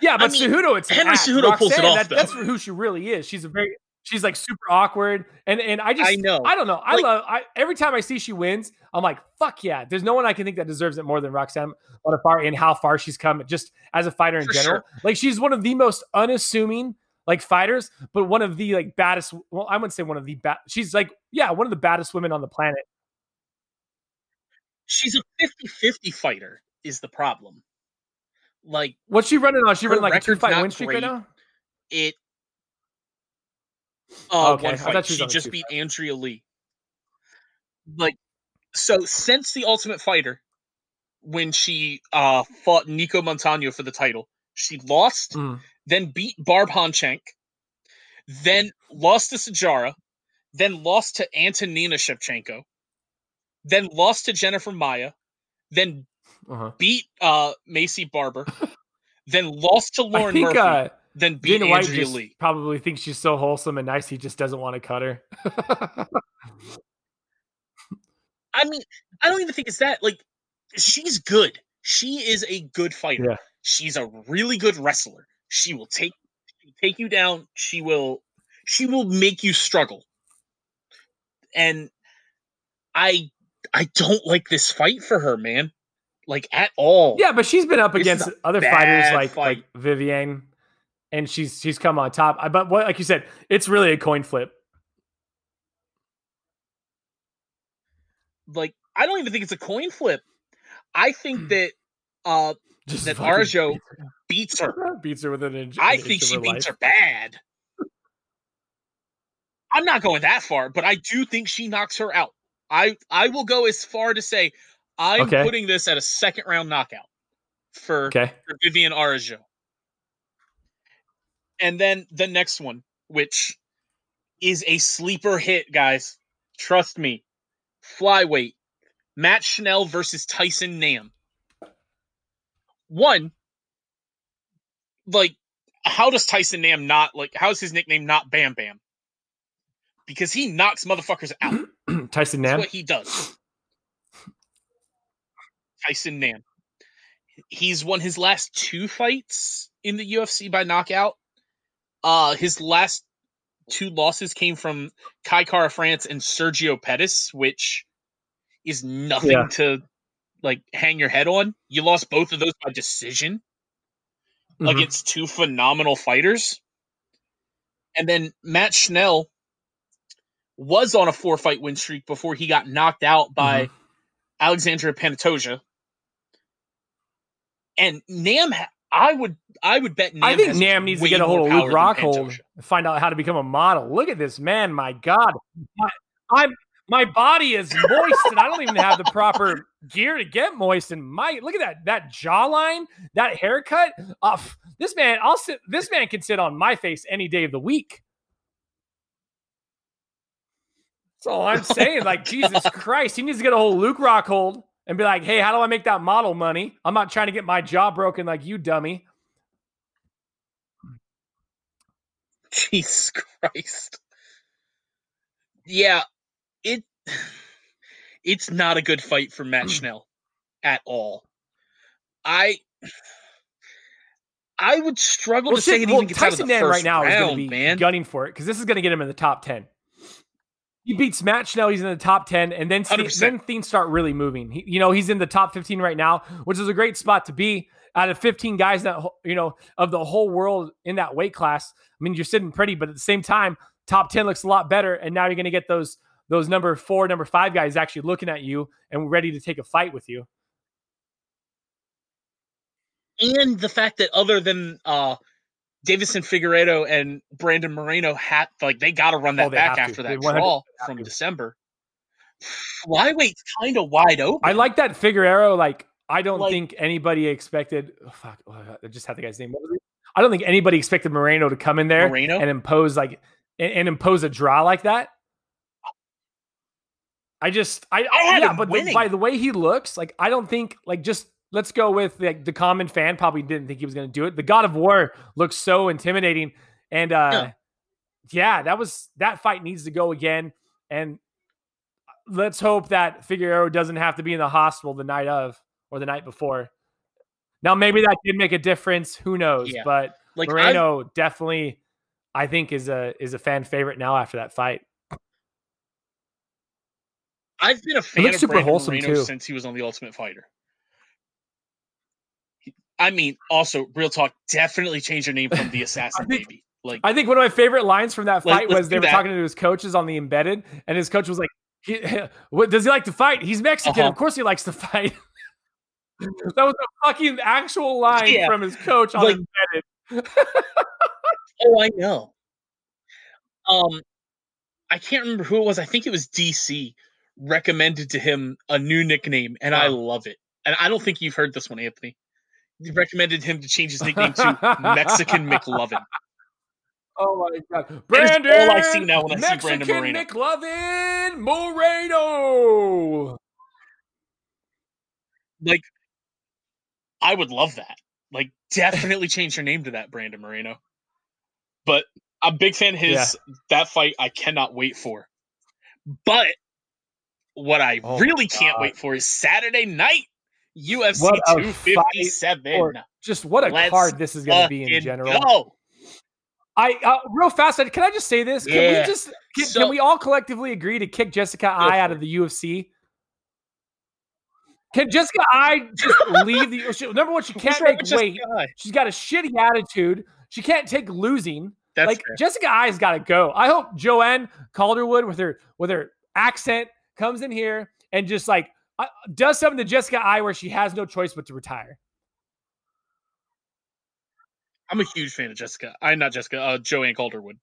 yeah, but I mean, Cejudo, it's Henry Cejudo pulls it off. That, that's who she really is. She's a very she's like super awkward and and i just i know. I don't know. I like, love i every time i see she wins i'm like fuck yeah. There's no one i can think that deserves it more than roxanne Modafferi and how far she's come just as a fighter in general. sure. like she's one of the most unassuming like fighters but one of the like baddest well i wouldn't say one of the bad she's like yeah one of the baddest women on the planet. She's a 50-50 fighter is the problem like what's she running on she running like a two fight win streak right now it uh, okay. one fight. She, she just beat fight. Andrea Lee. Like, so since the Ultimate Fighter, when she uh fought Nicco Montaño for the title, she lost, mm. then beat Barb Honchak, then lost to Sijara, then lost to Antonina Shevchenko, then lost to Jennifer Maia, then uh-huh. beat uh Maycee Barber, then lost to Lauren think, Murphy. Uh, then beat Dana White Andrea Lee. Probably thinks she's so wholesome and nice, he just doesn't want to cut her. I mean, I don't even think it's that. Like, she's good. She is a good fighter. Yeah. She's a really good wrestler. She will take take you down. She will she will make you struggle. And I I don't like this fight for her, man. Like at all. Yeah, but she's been up this against other fighters like fight. like Viviane and she's she's come on top. I, But what, like you said, it's really a coin flip. Like I don't even think it's a coin flip. I think that uh Just that Araujo beats her. beats her with an inch. I think she beats life. her bad. I'm not going that far, but I do think she knocks her out. I I will go as far to say I'm okay. putting this at a second round knockout for, okay. for Viviane Araujo. And then the next one, which is a sleeper hit, guys. Trust me. Flyweight. Matt Schnell versus Tyson Nam. One, like, how does Tyson Nam not like how's his nickname not Bam Bam? Because he knocks motherfuckers out. Tyson Nam. That's what he does. Tyson Nam. He's won his last two fights in the UFC by knockout. Uh, his last two losses came from Kai Kara-France and Sergio Pettis, which is nothing yeah. to like hang your head on. You lost both of those by decision mm-hmm. against two phenomenal fighters. And then Matt Schnell was on a four fight win streak before he got knocked out by mm-hmm. Alexandre Pantoja. And Nam I would I would bet Nam I think Nam needs to get a hold of Luke Rockhold and find out how to become a model. Look at this man, my God. My, I'm my body is moist and I don't even have the proper gear to get moist. And my look at that that jawline, that haircut. Uh, this man, I'll sit this man can sit on my face any day of the week. That's all I'm saying. Like, Jesus Christ, he needs to get a whole Luke Rockhold and be like, hey, how do I make that model money? I'm not trying to get my jaw broken like you, dummy. Jesus Christ. Yeah, it it's not a good fight for Matt Schnell at all. I I would struggle well, to say it well, even gets Tyson out of the first right now round, is going to be man. gunning for it because this is going to get him in the top ten. He beats Matt Schnell. He's in the top 10. And then, then things start really moving. He, you know, he's in the top 15 right now, which is a great spot to be out of 15 guys that, you know, of the whole world in that weight class. I mean, you're sitting pretty, but at the same time, top 10 looks a lot better. And now you're going to get those, those number four, number five guys actually looking at you and ready to take a fight with you. And the fact that other than uh, Deiveson Figueiredo and Brandon Moreno had like they got to run that oh, back after that draw from December. Flyweight's kind of wide open. I like that Figueiredo. Like I don't Like- think anybody expected. Oh, fuck, oh, I just had the guy's name. What was it? I don't think anybody expected Moreno to come in there Moreno? and impose like and, and impose a draw like that. I just I, I yeah, but the- by the way he looks, like I don't think like just let's go with like the common fan probably didn't think he was going to do it. The God of War looks so intimidating, and uh Yeah. yeah, that was that fight needs to go again, and let's hope that Figueroa doesn't have to be in the hospital the night of or the night before. Now maybe that did make a difference. Who knows? Yeah. But Like I've- Moreno definitely, I think is a is a fan favorite now after that fight. I've been a fan of super Brandon wholesome, Moreno too. since he was on The Ultimate Fighter. I mean, also, real talk, definitely change your name from the Assassin think- Baby. Like, I think one of my favorite lines from that fight let's was they were that. talking to his coaches on the embedded, and his coach was like, he, "What does he like to fight? He's Mexican. Uh-huh. Of course he likes to fight." that was a fucking actual line Yeah. from his coach on Like- embedded. oh, I know. Um, I can't remember who it was. I think it was DC recommended to him a new nickname, and I Oh. love it. And I don't think you've heard this one, Anthony. He recommended him to change his nickname to Mexican McLovin. Oh my god, That is Brandon! all I see now when I see Mexican Brandon Moreno. McLovin Moreno. Like, I would love that. Like, definitely change your name to that, Brandon Moreno. But I'm a big fan of his. Yeah. That fight, I cannot wait for. But what I Oh really can't wait for is Saturday night UFC What 257. or- Just what a Let's card this is going to be in general. Go. I uh, real fast. Can I just say this? Can Yeah. we just can, So- can we all collectively agree to kick Jessica Eye out of the UFC? Can Jessica Eye just leave the? she- Number one, she can't make with Jessica She's got a shitty attitude. She can't take losing. That's like fair. Jessica Eye's got to go. I hope Joanne Calderwood with her with her accent comes in here and just like does something to Jessica Eye where she has no choice but to retire. I'm a huge fan of Jessica. I'm not Jessica, uh, Joanne Calderwood.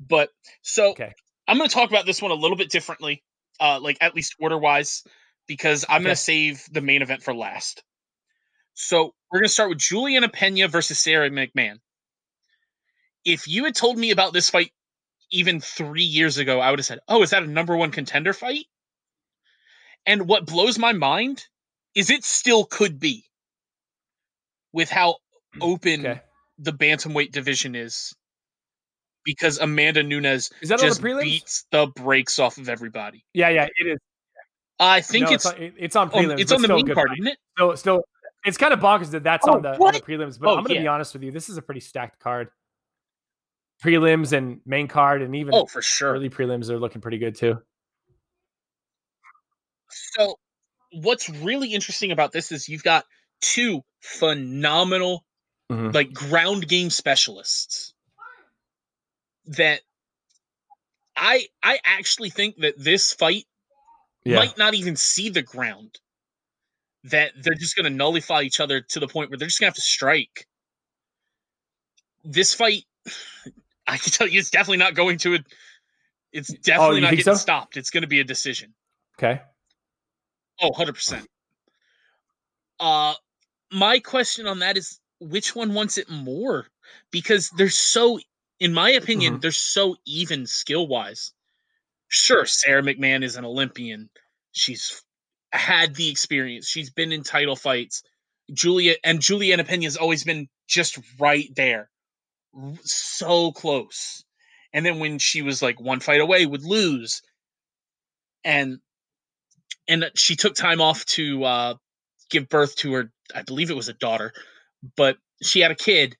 But so Okay. I'm going to talk about this one a little bit differently, uh, like at least order wise, because I'm going to save the main event for last. So we're going to start with Juliana Pena versus Sara McMann. If you had told me about this fight even three years ago, I would have said, "Oh, is that a number one contender fight?" And what blows my mind is it still could be, with how mm, open Okay. the bantamweight division is because Amanda Nunes Is that on the just beats the brakes off of everybody. yeah, yeah, it is. I think No, it's on, it- it's on on, prelims. it's on the main card, isn't it? Still, still, it's kind of bonkers that that's Oh, on, the, on the prelims. But Oh, I'm going to be honest with you. This is a pretty stacked card. Prelims and main card, and even Oh, for sure. early prelims are looking pretty good too. So, what's really interesting about this is you've got two phenomenal, Mhm. like ground game specialists that I I actually think that this fight Yeah, might not even see the ground. That they're just going to nullify each other to the point where they're just going to have to strike. This fight, I can tell you, it's definitely not going to. it. It's definitely Oh, not getting so? stopped. It's going to be a decision. okay. Oh, 100%. Uh, my question on that is which one wants it more? Because they're so, in my opinion, Mm-hmm. they're so even skill wise. Sure, Sara McMann is an Olympian. She's had the experience. She's been in title fights. Julia and Juliana has always been just right there, so close. And then when she was like one fight away, would lose, and and she took time off to uh, give birth to her. I believe it was a daughter, but she had a kid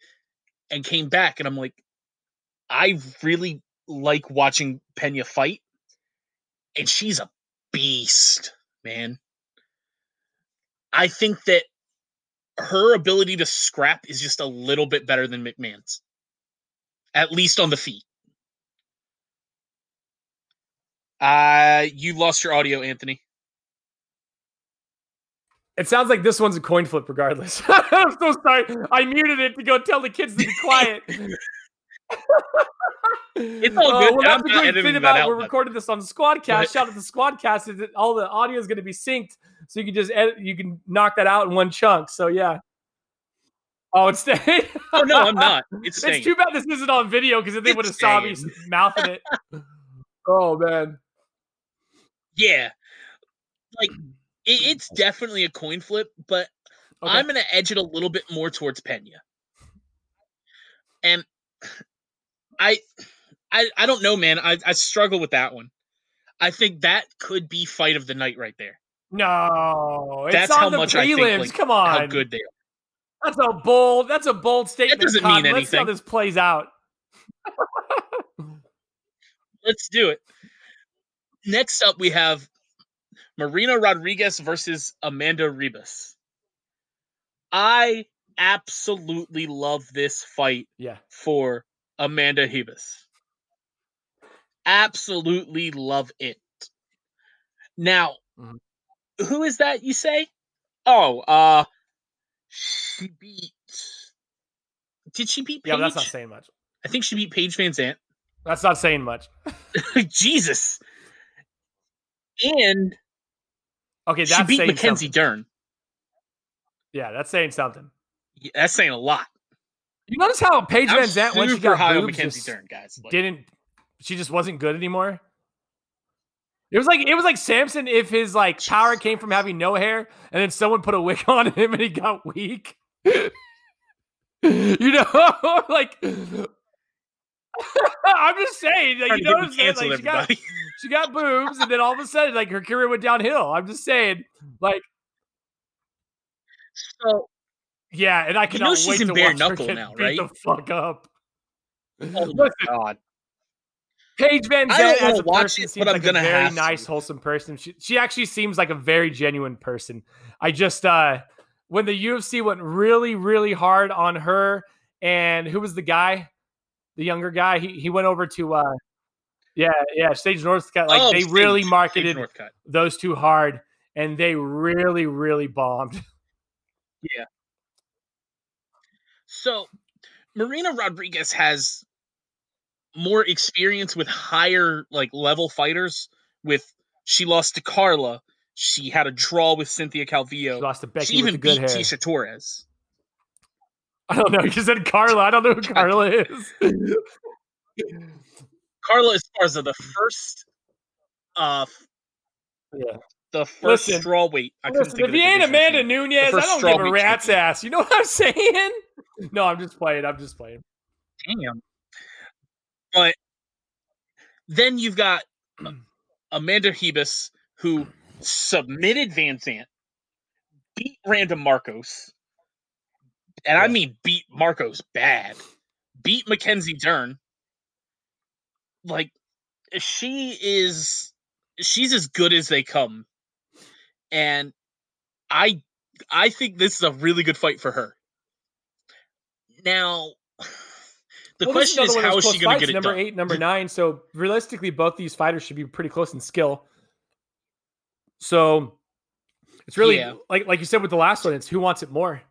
and came back. And I'm like, I really like watching Pena fight, and she's a beast, man. I think that her ability to scrap is just a little bit better than McMann's, at least on the feet. Uh, you lost your audio, Anthony. It sounds like this one's a coin flip, regardless. I'm so sorry. I muted it to go tell the kids to be quiet. It's all uh, good, well, and I'm that's not great editing thing about out, we're but- recording this on the Squadcast. But- Shout out to Squadcast. Is that all the audio is going to be synced, so you can just edit, you can knock that out in one chunk. So yeah. Oh, it's staying. Oh no, I'm not. It's staying. It's too bad this isn't on video because if they would have saw me staying. mouthing it. oh man. Yeah, like it, it's definitely a coin flip, but Okay. I'm gonna edge it a little bit more towards Pena. And I, I, I don't know, man. I, I struggle with that one. I think that could be fight of the night right there. no, it's That's on how the much I think, like, Come on, How good they are. That's a bold. That's a bold statement. doesn't Cotton. mean Let's see how this plays out. Let's do it. Next up, we have Marina Rodriguez versus Amanda Ribas. I absolutely love this fight Yeah. for Amanda Ribas. Absolutely love it. Now, Mhm. who is that you say? Oh, uh she beat Did she beat Paige? Yeah, that's not saying much. I think she beat Paige VanZant. That's not saying much. Jesus. And Okay, she that's beat saying Mackenzie something. Dern. Yeah, that's saying something. Yeah, That's saying a lot. You notice how Paige VanZant when she got high boobs Mackenzie just Dern, guys. Like, didn't she just wasn't good anymore? It was like it was like Samson if his like power came from having no hair and then someone put a wig on him and he got weak. you know, like I'm just saying, like, you know what I'm saying? Like, she got she got boobs and then all of a sudden like her career went downhill. I'm just saying, like, So yeah, and I You cannot know she's wait in to bare watch her knuckle get now, beat right? the fuck up. Oh my Listen, god. Paige Van I don't Zandt as a watch person it, seems but I'm like a gonna very have to. nice, wholesome person. She she actually seems like a very genuine person. I just uh when the UFC went really, really hard on her and who was the guy? The younger guy. He he went over to uh yeah, yeah, Sage Northcutt. Like Oh, they Sage- really marketed those two hard and they really, really bombed. Yeah. So Marina Rodriguez has more experience with higher like level fighters. With she lost to Carla, she had a draw with Cynthia She Calvillo. lost to Becky She even with the good beat hair. Tisha Torres. I don't know. You said Carla. I don't know who Carla is. Carla Esparza, the first, uh, yeah. the first Listen, straw weight. I couldn't Listen, if of he ain't Amanda she's in. Nunez, I first don't give a rat's champion. ass. You know what I'm saying? No, I'm just playing. I'm just playing. Damn. But then you've got Amanda Ribas, who submitted VanZant, beat Randa Markos, and I mean beat Markos bad, beat Mackenzie Dern. Like, she is, she's as good as they come, and I, I think this is a really good fight for her. Now, the Well, question is, another one of how is she going to get it number done? eight, number nine. So realistically, both these fighters should be pretty close in skill. So it's really Yeah. like like you said with the last one. It's who wants it more.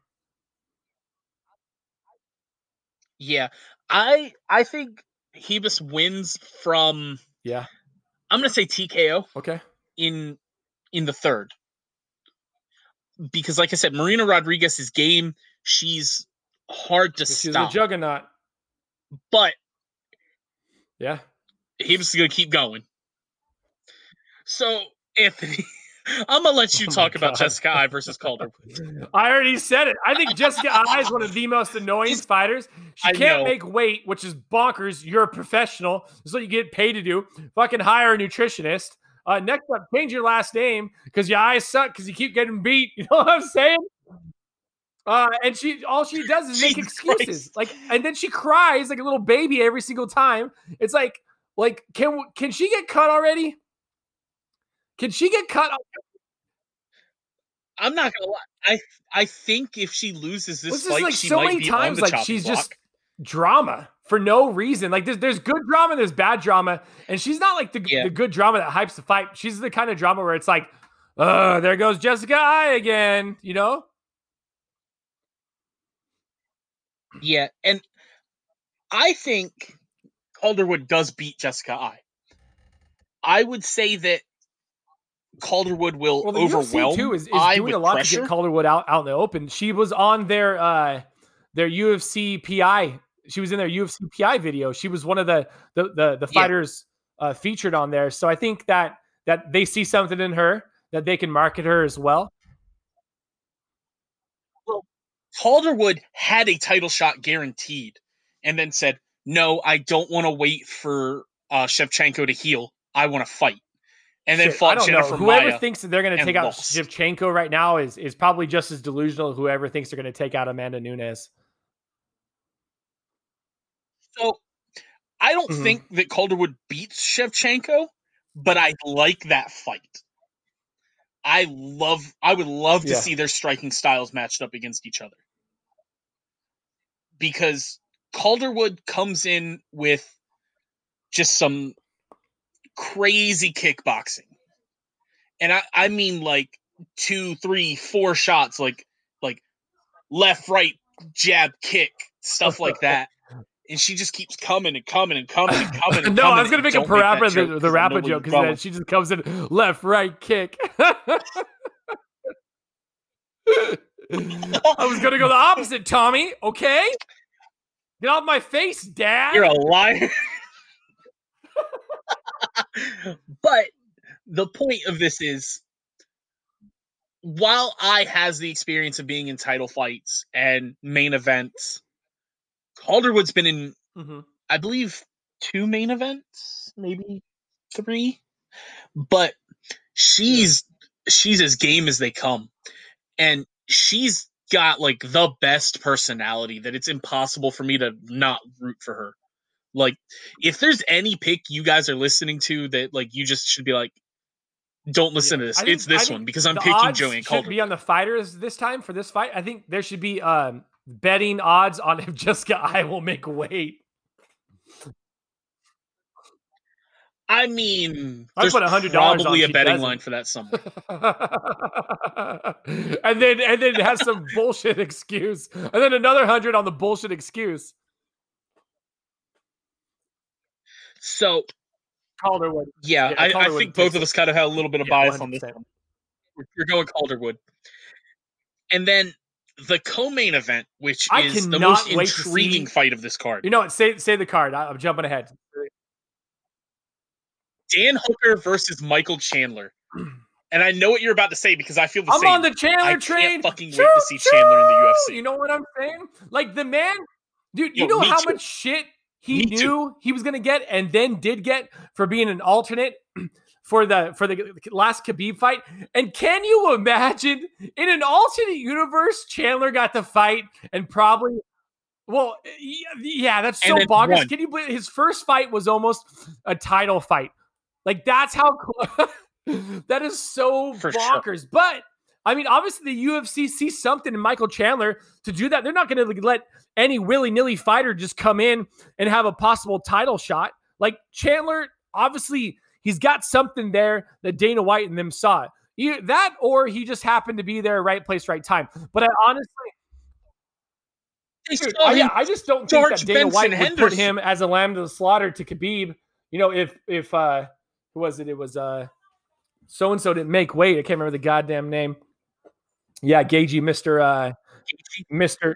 Yeah, I I think Ribas wins from Yeah. I'm gonna say TKO Okay. in in the third because, like I said, Marina Rodriguez's game she's hard to She's a juggernaut. but Yeah. Ribas is gonna keep going. So Anthony, I'm gonna let you Oh talk about Jessica Eye versus Calder. I already said it. I think Jessica Eye is one of the most annoying It's- fighters. She I can't know. make weight, which is bonkers. You're a professional. This is what you get paid to do. Fucking hire a nutritionist. Uh, next up, change your last name because your eyes suck because you keep getting beat. You know what I'm saying? Uh, and she all she does is make excuses. Christ. Like, and then she cries like a little baby every single time. It's like, like, can can she get cut already? Can she get cut? I'm not gonna lie. I I think if she loses this This fight, like she so might many be times, on the like she's block. just drama for no reason. Like there's there's good drama, there's bad drama, and she's not like the, Yeah. the good drama that hypes the fight. She's the kind of drama where it's like, oh, there goes Jessica Eye again, you know? Yeah, and I think Calderwood does beat Jessica Eye. I would say that Calderwood will Well, the overwhelm UFC too is, is doing a lot pressure. to get Calderwood out out in the open. She was on their uh their UFC PI. She was in their UFC PI video. She was one of the the the, the Yeah. fighters uh, featured on there. So I think that that they see something in her that they can market her as well. well. Calderwood had a title shot guaranteed and then said, No, I don't want to wait for uh, Shevchenko to heal. I want to fight. And then Shit, I don't Jennifer know. Whoever Maia. thinks that they're going to take out lost. Shevchenko right now is is probably just as delusional. as Whoever thinks they're going to take out Amanda Nunes. So I don't Mhm. think that Calderwood beats Shevchenko, but I like that fight. I love I would love to Yeah. see their striking styles matched up against each other. Because Calderwood comes in with just some crazy kickboxing. And I, I mean like two, three, four shots, like like left, right, jab, kick, stuff like that. And she just keeps coming and coming and coming and coming. And no, coming I was going to make a parappa the, the I rapper joke because she just comes in left, right, kick. I was going to go the opposite, Tommy. Okay, get off my face, Dad. You're a liar. But the point of this is while Eye has the experience of being in title fights and main events, Calderwood's been in, Mhm. I believe, two main events, maybe three. But she's she's as game as they come. And she's got like the best personality that it's impossible for me to not root for her. Like, if there's any pick you guys are listening to that like you just should be like, don't listen Yeah. to this. It's this one because I'm picking Joanne should Calder. be on the fighters this time for this fight. I think there should be um, betting odds on if Jessica Eye will make weight. I mean, there's put $100 on probably a betting doesn't. line for that somewhere. and then and then it has some bullshit excuse, and then another hundred on the bullshit excuse. So Calderwood. yeah, Yeah, I, I think both of us kind of have a little bit of Yeah, bias on this 100%. one. We're, going Calderwood. And then the co-main event, which I is the most intriguing fight of this card. You know what? Say say the card. I- I'm jumping ahead. Dan Hooker versus Michael Chandler. And I know what you're about to say because I feel the same. I'm on the Chandler I train. fucking wait to see Chandler in the UFC. You know what I'm saying? Like the man, dude. You Yo, know how too. much shit he Me knew too. he was gonna get, and then did get for being an alternate for the for the last Khabib fight. And can you imagine in an alternate universe, Chandler got the fight and probably. Well, yeah, that's so bogus. won. Can you believe his first fight was almost a title fight? Like that's how that is so For sure. bonkers. But I mean, obviously the UFC sees something in Michael Chandler to do that. They're not going to let any willy nilly fighter just come in and have a possible title shot. Like Chandler, obviously he's got something there that Dana White and them saw. Either that or he just happened to be there, right place, right time. But I honestly, Dude, I, yeah, I just don't think George that Dana Benson White would put him as a lamb to the slaughter to Khabib. You know, if if uh who was it? It was uh so and so didn't make weight. I can't remember the goddamn name. Yeah, Gaethje, Mister uh Mister.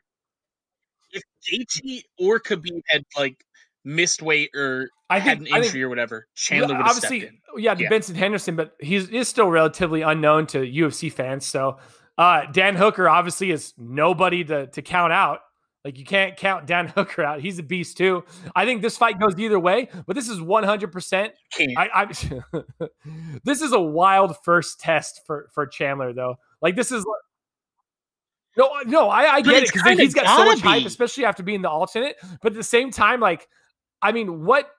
if Gaethje or Khabib had like missed weight or I had think an I injury think or whatever, Chandler would have stepped obviously, in. yeah, Yeah. Benson Henderson, but he's is still relatively unknown to UFC fans. So uh Dan Hooker obviously is nobody to to count out. Like you can't count Dan Hooker out. He's a beast too. I think this fight goes either way, but this is 100%. I, I this is a wild first test for for Chandler though. Like this is no, no, I, I get it because he's got so much hype, especially after being the alternate. But at the same time, like, I mean, what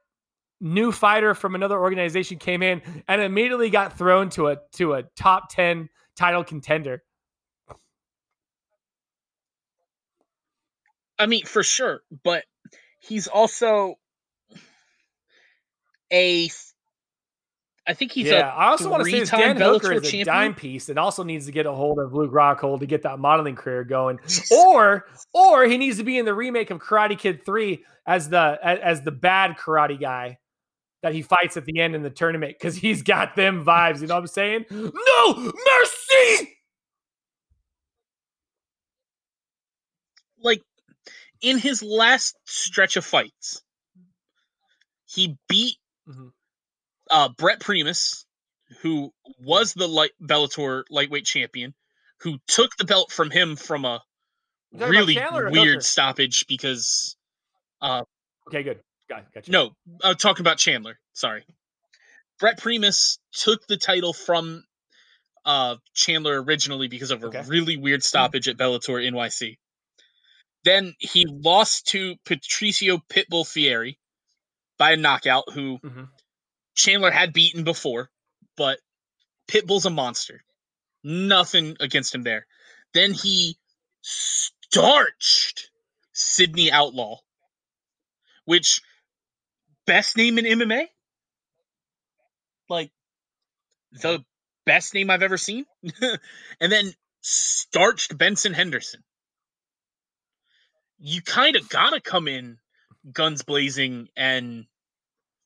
new fighter from another organization came in and immediately got thrown to a to a top ten title contender? I mean, for sure, but he's also a I think he's yeah, a I also want to say this three-time Dan Hooker Bellator is a champion. dime piece and also needs to get a hold of Luke Rockhold to get that modeling career going. Or or he needs to be in the remake of Karate Kid 3 as the as, as the bad karate guy that he fights at the end in the tournament because he's got them vibes. You know what I'm saying? No mercy. like in his last stretch of fights, he beat Mhm. Uh, Brent Primus, who was the light Bellator lightweight champion, who took the belt from him from a You talking about really weird stoppage because Okay, good. Got, got you. no, I'm talking about Chandler. Sorry, Brent Primus took the title from uh, Chandler originally because of a really weird stoppage at Bellator NYC. Then he lost to Patricio Pitbull Freire by a knockout, who Mhm. Chandler had beaten before, but Pitbull's a monster. Nothing against him there. Then he starched Sidney Outlaw, which best name in MMA? Like the best name I've ever seen. and then starched Benson Henderson. You kind of gotta come in guns blazing and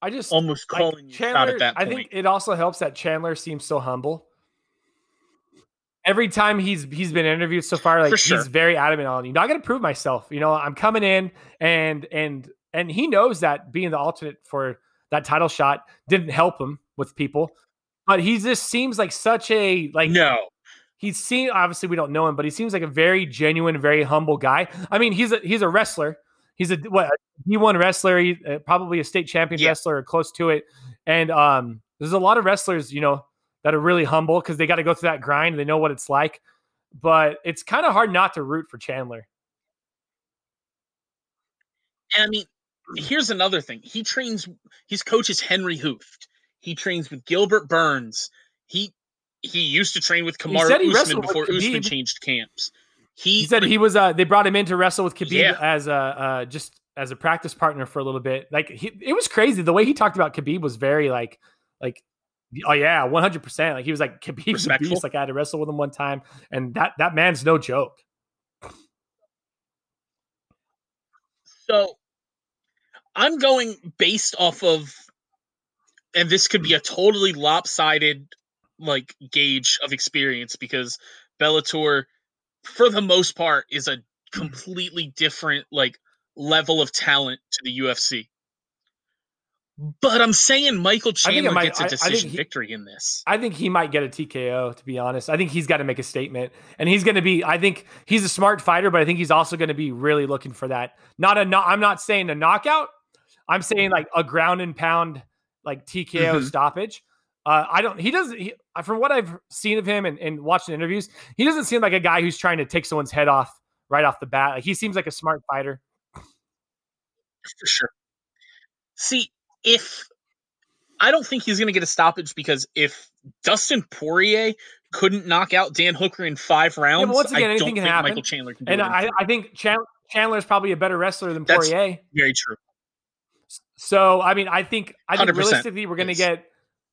I just almost like, calling you out Chandler, at that point. I think it also helps that Chandler seems so humble. Every time he's he's been interviewed so far, like sure. he's very adamant on you know I got to prove myself. You know I'm coming in and and and he knows that being the alternate for that title shot didn't help him with people, but he just seems like such a like no, he's seen obviously we don't know him but he seems like a very genuine very humble guy i mean he's a he's a wrestler he's a what he won wrestler he, uh, probably a state champion Yeah. wrestler or close to it and um there's a lot of wrestlers you know that are really humble because they got to go through that grind they know what it's like but it's kind of hard not to root for chandler And I mean, here's another thing. He trains. His coach is Henry Hooft. He trains with Gilbert Burns. He he used to train with Kamar said he Usman before Usman changed camps. He, he said he was uh they brought him in to wrestle with Khabib Yeah. as a uh just as a practice partner for a little bit. Like he, it was crazy. The way he talked about Khabib was very like like oh yeah, 100%. Like he was like Khabib's a beast. Like I had to wrestle with him one time and that that man's no joke. So I'm going based off of, and this could be a totally lopsided like gauge of experience because Bellator, for the most part, is a completely different like level of talent to the UFC. But I'm saying Michael Chandler might- gets a decision he- victory in this. I think he might get a TKO, to be honest. I think he's got to make a statement. And he's going to be, I think he's a smart fighter, but I think he's also going to be really looking for that. Not a, no, I'm not saying a knockout. I'm saying like a ground and pound, like TKO Mhm. stoppage. Uh, I don't, he doesn't, he, from what I've seen of him and, and watching interviews, he doesn't seem like a guy who's trying to take someone's head off right off the bat. Like he seems like a smart fighter. for sure. See, if I don't think he's going to get a stoppage because if Dustin Poirier couldn't knock out Dan Hooker in five rounds, once again, I anything don't can think happen. Michael Chandler can do And I, I think Chandler is probably a better wrestler than That's- Poirier. very true. So I mean, I think I think 100% realistically we're gonna get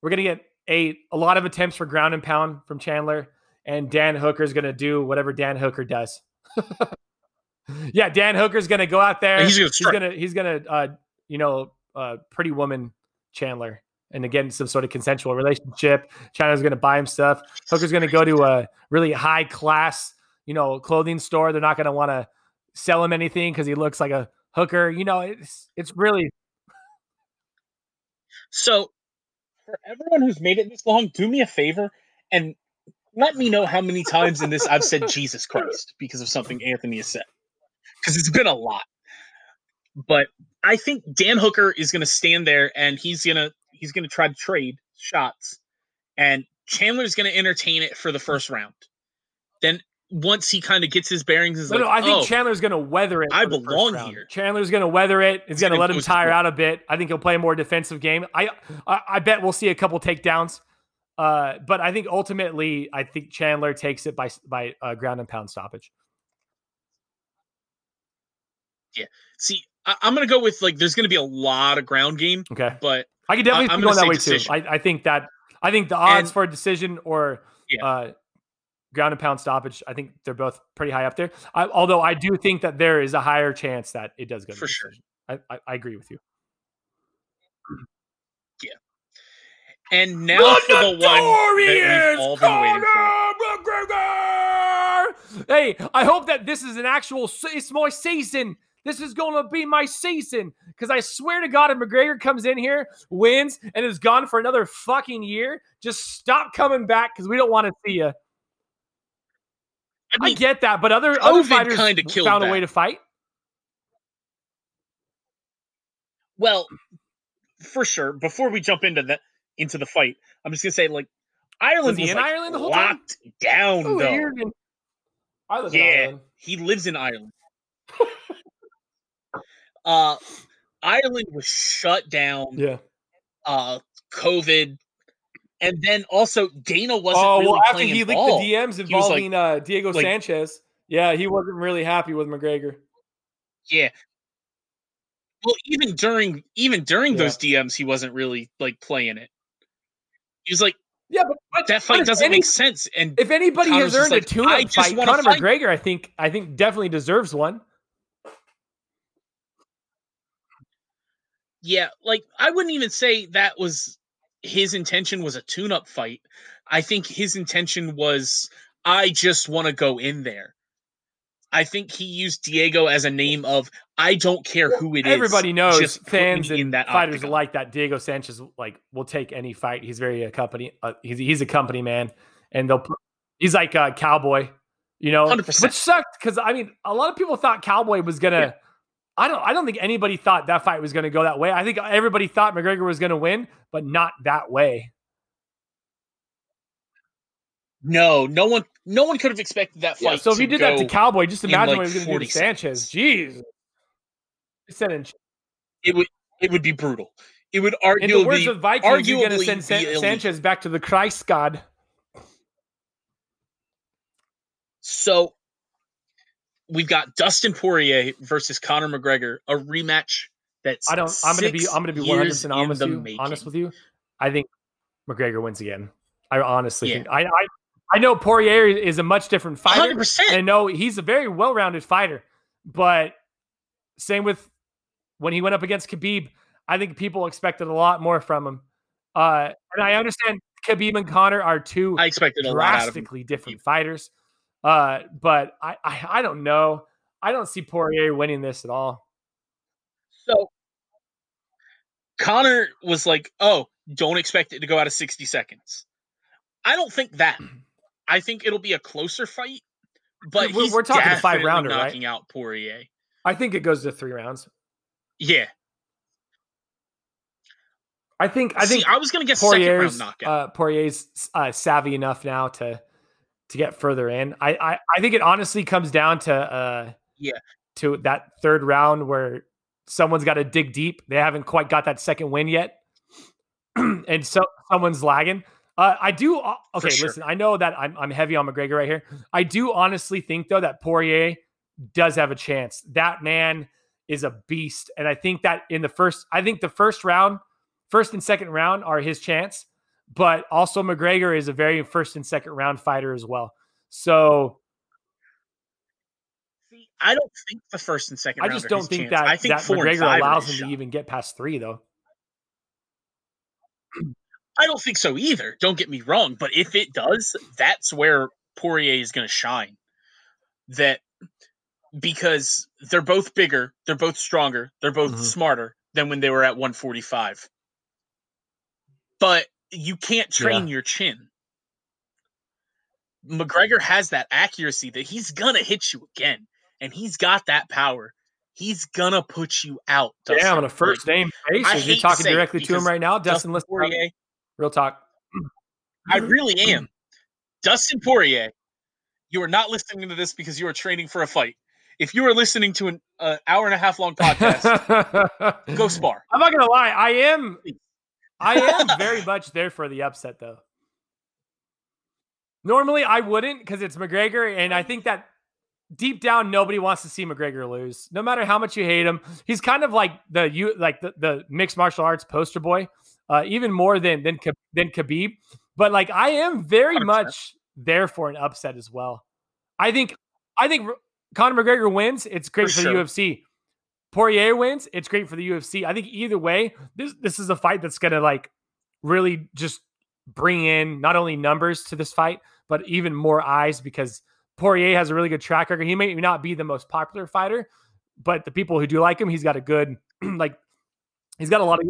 we're gonna get a a lot of attempts for ground and pound from Chandler, and Dan Hooker's gonna do whatever Dan Hooker does. yeah, Dan Hooker's gonna go out there. He's gonna he's gonna he's gonna uh, you know uh, pretty woman Chandler. And again, some sort of consensual relationship. Chandler's going to buy him stuff. Hooker's going to go to a really high class, you know, clothing store. They're not going to want to sell him anything because he looks like a hooker. You know, it's it's really So, for everyone who's made it this long, do me a favor and let me know how many times in this I've said Jesus Christ because of something Anthony has said. Because it's been a lot. But I think Dan Hooker is to stand there and he's to he's to try to trade shots and Chandler's to entertain it for the first round. Then once he kind of gets his bearings is No, like, no, I think oh, Chandler's going to weather it. I for the first belong here. Chandler's going to weather it. He's He's going to let him tire out a bit. I think he'll play a more defensive game. I I, I bet we'll see a couple takedowns. Uh, but I think ultimately, I think Chandler takes it by by uh, ground and pound stoppage. Yeah. See, I, I'm going to go with like there's going to be a lot of ground game, Okay, but I could definitely I'm gonna that say way decision. too. I, I think that I think the odds And- for a decision or Yeah. uh, ground and pound stoppage, I think they're both pretty high up there. I, although I do think that there is a higher chance that it does go For sure. I, I, I agree with you. Mm-hmm. Yeah. And now for the one that we've all been waiting for. McGregor! Hey, I hope that this is an actual. It's my season. This is going to be my season because I swear to God, if McGregor comes in here, wins, and is gone for another fucking year, just stop coming back because we don't want to see you. I I get that, but other other fighters kinda killed found a way to fight. well, for sure. Before we jump into the into the fight, I'm just gonna say like Ireland he was, in like, Ireland the whole time? locked down Oh, though. I Yeah. Ireland. He lives in Ireland. uh, Ireland was shut down. Yeah. Uh, COVID, and then also Dana wasn't Oh really well, after he leaked ball. the DMs was like- involving uh, Diego like- Sanchez, yeah, he wasn't really happy with McGregor. Yeah. Well, even during even during Yeah. those DMs, he wasn't really like playing it. He was like, Yeah, but, but that fight but doesn't any- make sense. And If anybody Conor's has earned like, a tune-up "I just fight, Conor fight." McGregor, I think, I think definitely deserves one. yeah, like I wouldn't even say that was his intention was a tune-up fight. I think his intention was I just want to go in there. I think he used Diego as a name of I don't care who it is. Everybody knows just fans and that fighters octagon." alike that Diego Sanchez like will take any fight. He's very a company. Uh, he's he's a company man, and they'll. put- He's like a cowboy, you know, 100%. which sucked because I mean a lot of people thought Cowboy was gonna. Yeah. I don't. I don't think anybody thought that fight was gonna go that way. I think everybody thought McGregor was gonna win, but not that way. No, no one no one could have expected that fight. Yeah, so if to he did that to Cowboy, just imagine like, what he was going to do 40 to Sanchez. Jeez. Sending, it would it would be brutal. It would argue in the words arguably of Vikings, you're going to send San- Sanchez back to the Christ God. So we've got Dustin Poirier versus Conor McGregor, a rematch that's I don't. I'm going to be. I'm going to be 100% honest with you. Honest with you. I think McGregor wins again. I honestly Yeah. think. I, I I know Poirier is a much different fighter. Hundred percent. And no, he's a very well-rounded fighter. But same with when he went up against Khabib, I think people expected a lot more from him. Uh, and I understand Khabib and Conor are two I expected a lot out of him. drastically different fighters. Uh, but I, I I don't know. I don't see Poirier winning this at all. So Conor was like, "Oh, don't expect it to go out of 60 seconds." I don't think that. I think it'll be a closer fight, but We're- we're talking a five-rounder, right? knocking out Poirier. I think it goes to three rounds. Yeah, I think I See, think I was gonna guess second round knockout. uh, Poirier's uh, savvy enough now to to get further in. I, I I think it honestly comes down to uh Yeah. to that third round where someone's got to dig deep. They haven't quite got that second win yet, and so someone's lagging. Uh, I do. uh, Okay, sure. listen. I know that I'm I'm heavy on McGregor right here. I do honestly think though that Poirier does have a chance. That man is a beast, and I think that in the first, I think the first round, first and second round are his chance, but also McGregor is a very first and second round fighter as well. So See, I don't think the first and second. I just don't think chance. that, I think that McGregor allows him shot. to even get past three though. I don't think so either. Don't get me wrong, but if it does, that's where Poirier is going to shine. That because they're both bigger, they're both stronger, they're both Mhm. smarter than when they were at 145. But you can't train your chin. McGregor has that accuracy that he's gonna hit you again, and he's got that power. He's gonna put you out. Dustin. on a first name basis, you're talking directly to him right now. Dustin, Dustin Poirier, real talk. I really am. Dustin Poirier, you are not listening to this because you are training for a fight. If you are listening to an uh, hour and a half long podcast, go spar. I'm not gonna lie. I am. I am very much there for the upset, though. Normally, I wouldn't because it's McGregor, and I think that deep down, nobody wants to see McGregor lose. No matter how much you hate him, he's kind of like the you like the, the mixed martial arts poster boy. uh, even more than than than Khabib. But like, I am very 100%. much there for an upset as well. I think I think Conor McGregor wins. It's great For for, the. UFC. Poirier wins. It's great for the UFC. I think either way, this this is a fight that's gonna like really just bring in not only numbers to this fight, but even more eyes because Poirier has a really good track record. He may not be the most popular fighter, but the people who do like him, he's got a good like he's got a lot of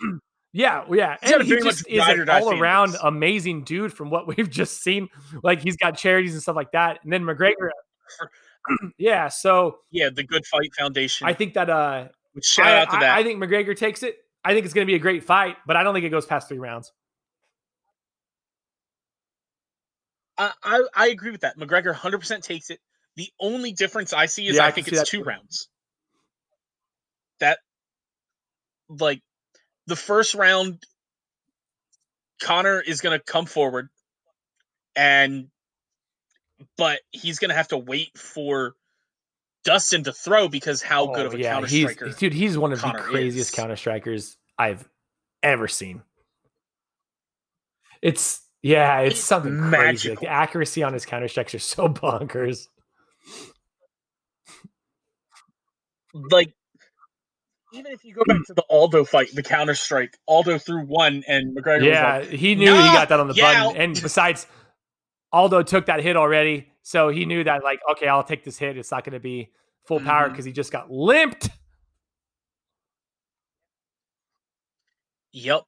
yeah, yeah, He's and he just is an all around amazing dude from what we've just seen. Like he's got charities and stuff like that, and then McGregor, yeah. So Yeah, the Good Fight Foundation. I think that uh, Which shout I, out to I- that. I think McGregor takes it. I think it's going to be a great fight, but I don't think it goes past three rounds. I, I I agree with that. McGregor 100% takes it. The only difference I see is Yeah, I I, think it's two rounds. That like the first round Conor is going to come forward and but he's going to have to wait for Dustin to throw because how good oh, of Oh, a counter he's, striker. dude. He's one of Conor the craziest is. counter strikers I've ever seen. It's yeah, it's, It's something crazy. Like the accuracy on his counter strikes are so bonkers. like even if you go back to the Aldo fight, the counter strike, Aldo threw one and McGregor yeah, like, he knew he got that on the yeah, button. And besides, Aldo took that hit already, so he knew that like, okay, I'll take this hit. It's not going to be full power Mhm. because he just got limped. Yep.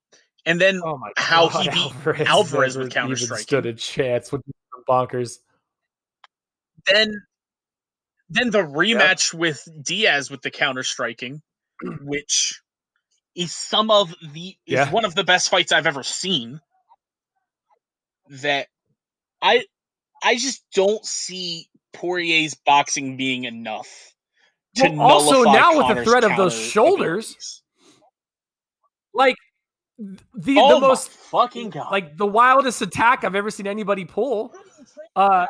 And then Oh my How god, he beat Alvarez, Alvarez with counter even stood a chance with bonkers. then then the rematch with Diaz with the counter striking, which is some of the is Yeah. one of the best fights I've ever seen. That I I just don't see Poirier's boxing being enough to Well, also now with the threat of those shoulders, abilities. Like the oh the most fucking god! like the wildest attack I've ever seen anybody pull. Uh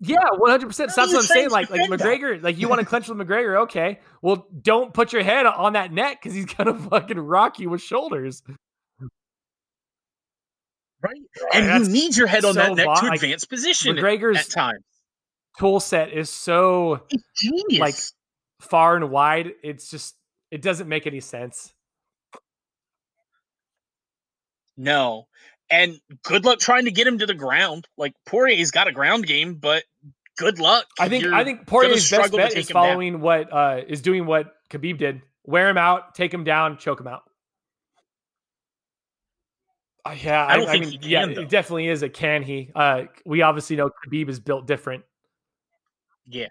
yeah, one hundred percent. That's what I'm saying. Like, like? McGregor, like you want to clinch with McGregor, okay? Well, don't put your head on that neck because he's gonna fucking rock you with shoulders. Right, and That's you need your head on so that neck to advance position at McGregor's times. tool set is so like, far and wide. It's just it doesn't make any sense. No. And good luck trying to get him to the ground. Like Poirier's got a ground game, but good luck. I think You're I think Poirier's best bet is down. following what uh is doing what Khabib did. Wear him out, take him down, choke him out. Uh, yeah, I don't think mean, he yeah, can, though. it definitely is a can he. Uh, we obviously know Khabib is built different. Yeah.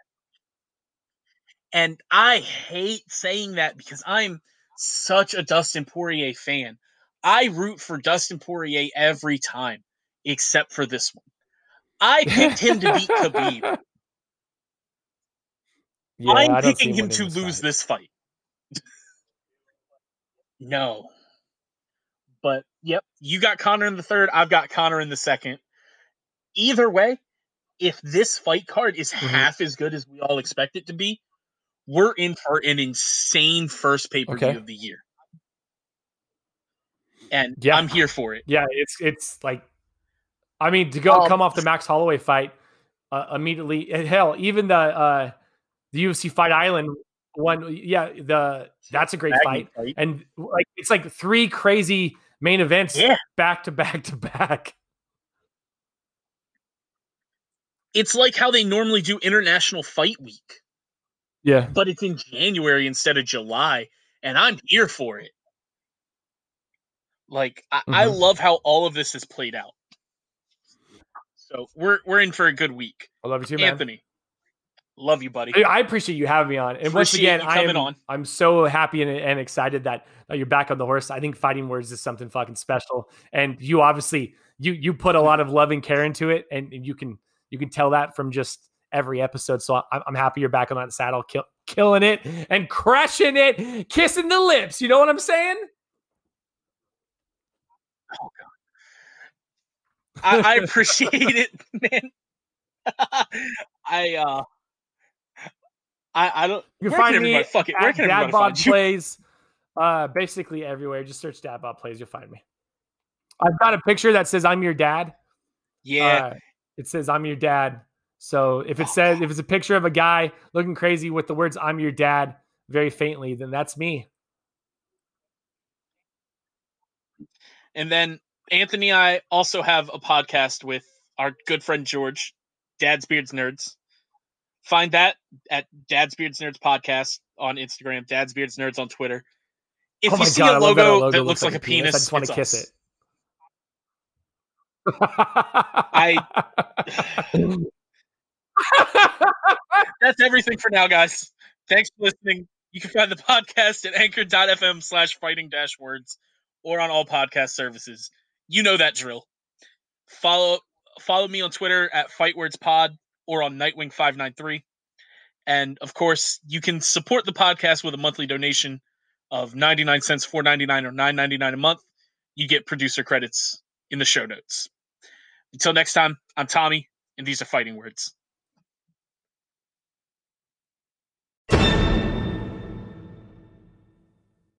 And I hate saying that because I'm such a Dustin Poirier fan. I root for Dustin Poirier every time, except for this one. I picked him to beat Khabib. Yeah, I I'm picking him to lose fight. this fight. no. But yep, you got Conor in the third, I've got Conor in the second. Either way, if this fight card is Mhm. half as good as we all expect it to be, we're in for an insane first pay per view Okay. of the year. And Yeah. I'm here for it. Yeah, it's it's like, I mean, to go Um, come off the Max Holloway fight uh, immediately. and Hell, even the uh the UFC Fight Island one. Yeah, the that's a great fight. fight. and like it's like three crazy main events Yeah. back to back to back. It's like how they normally do International Fight Week, Yeah. but it's in January instead of July, and I'm here for it. Like I, I Mhm. love how all of this is played out. So we're we're in for a good week. I love you too, man. Anthony, love you, buddy. I appreciate you having me on. And once Appreciate again, you I coming am on. I'm so happy and, and excited that, that you're back on the horse. I think fighting words is something fucking special. And you obviously you you put a lot of love and care into it, and, and you can you can tell that from just every episode. So I'm, I'm happy you're back on that saddle, kill, killing it and crushing it, kissing the lips. You know what I'm saying? Oh god, I, I appreciate it, man. I uh I I don't You can find me everybody fuck it, where can everybody find you? Plays Uh, basically everywhere. Just search Dad Bod Plays, you'll find me. I've got a picture that says I'm your dad. Yeah. Uh, it says I'm your dad. So if it says if it's a picture of a guy looking crazy with the words "I'm your dad" very faintly, then that's me. And then Anthony I also have a podcast with our good friend George, Dad's Beards Nerds. Find that at Dad's Beards Nerds podcast on Instagram, Dad's Beards Nerds on Twitter. If oh you see God, a love that logo, that looks like, a penis, I just want to kiss us. it. I that's everything for now, guys. Thanks for listening. You can find the podcast at anchor.fm slash fighting dash words or on all podcast services. You know that drill. Follow follow me on Twitter at FightWordsPod or on Nightwing593. And of course, you can support the podcast with a monthly donation of 99 cents, 4.99 or 9.99 a month. You get producer credits in the show notes. Until next time, I'm Tommy, and these are fighting words.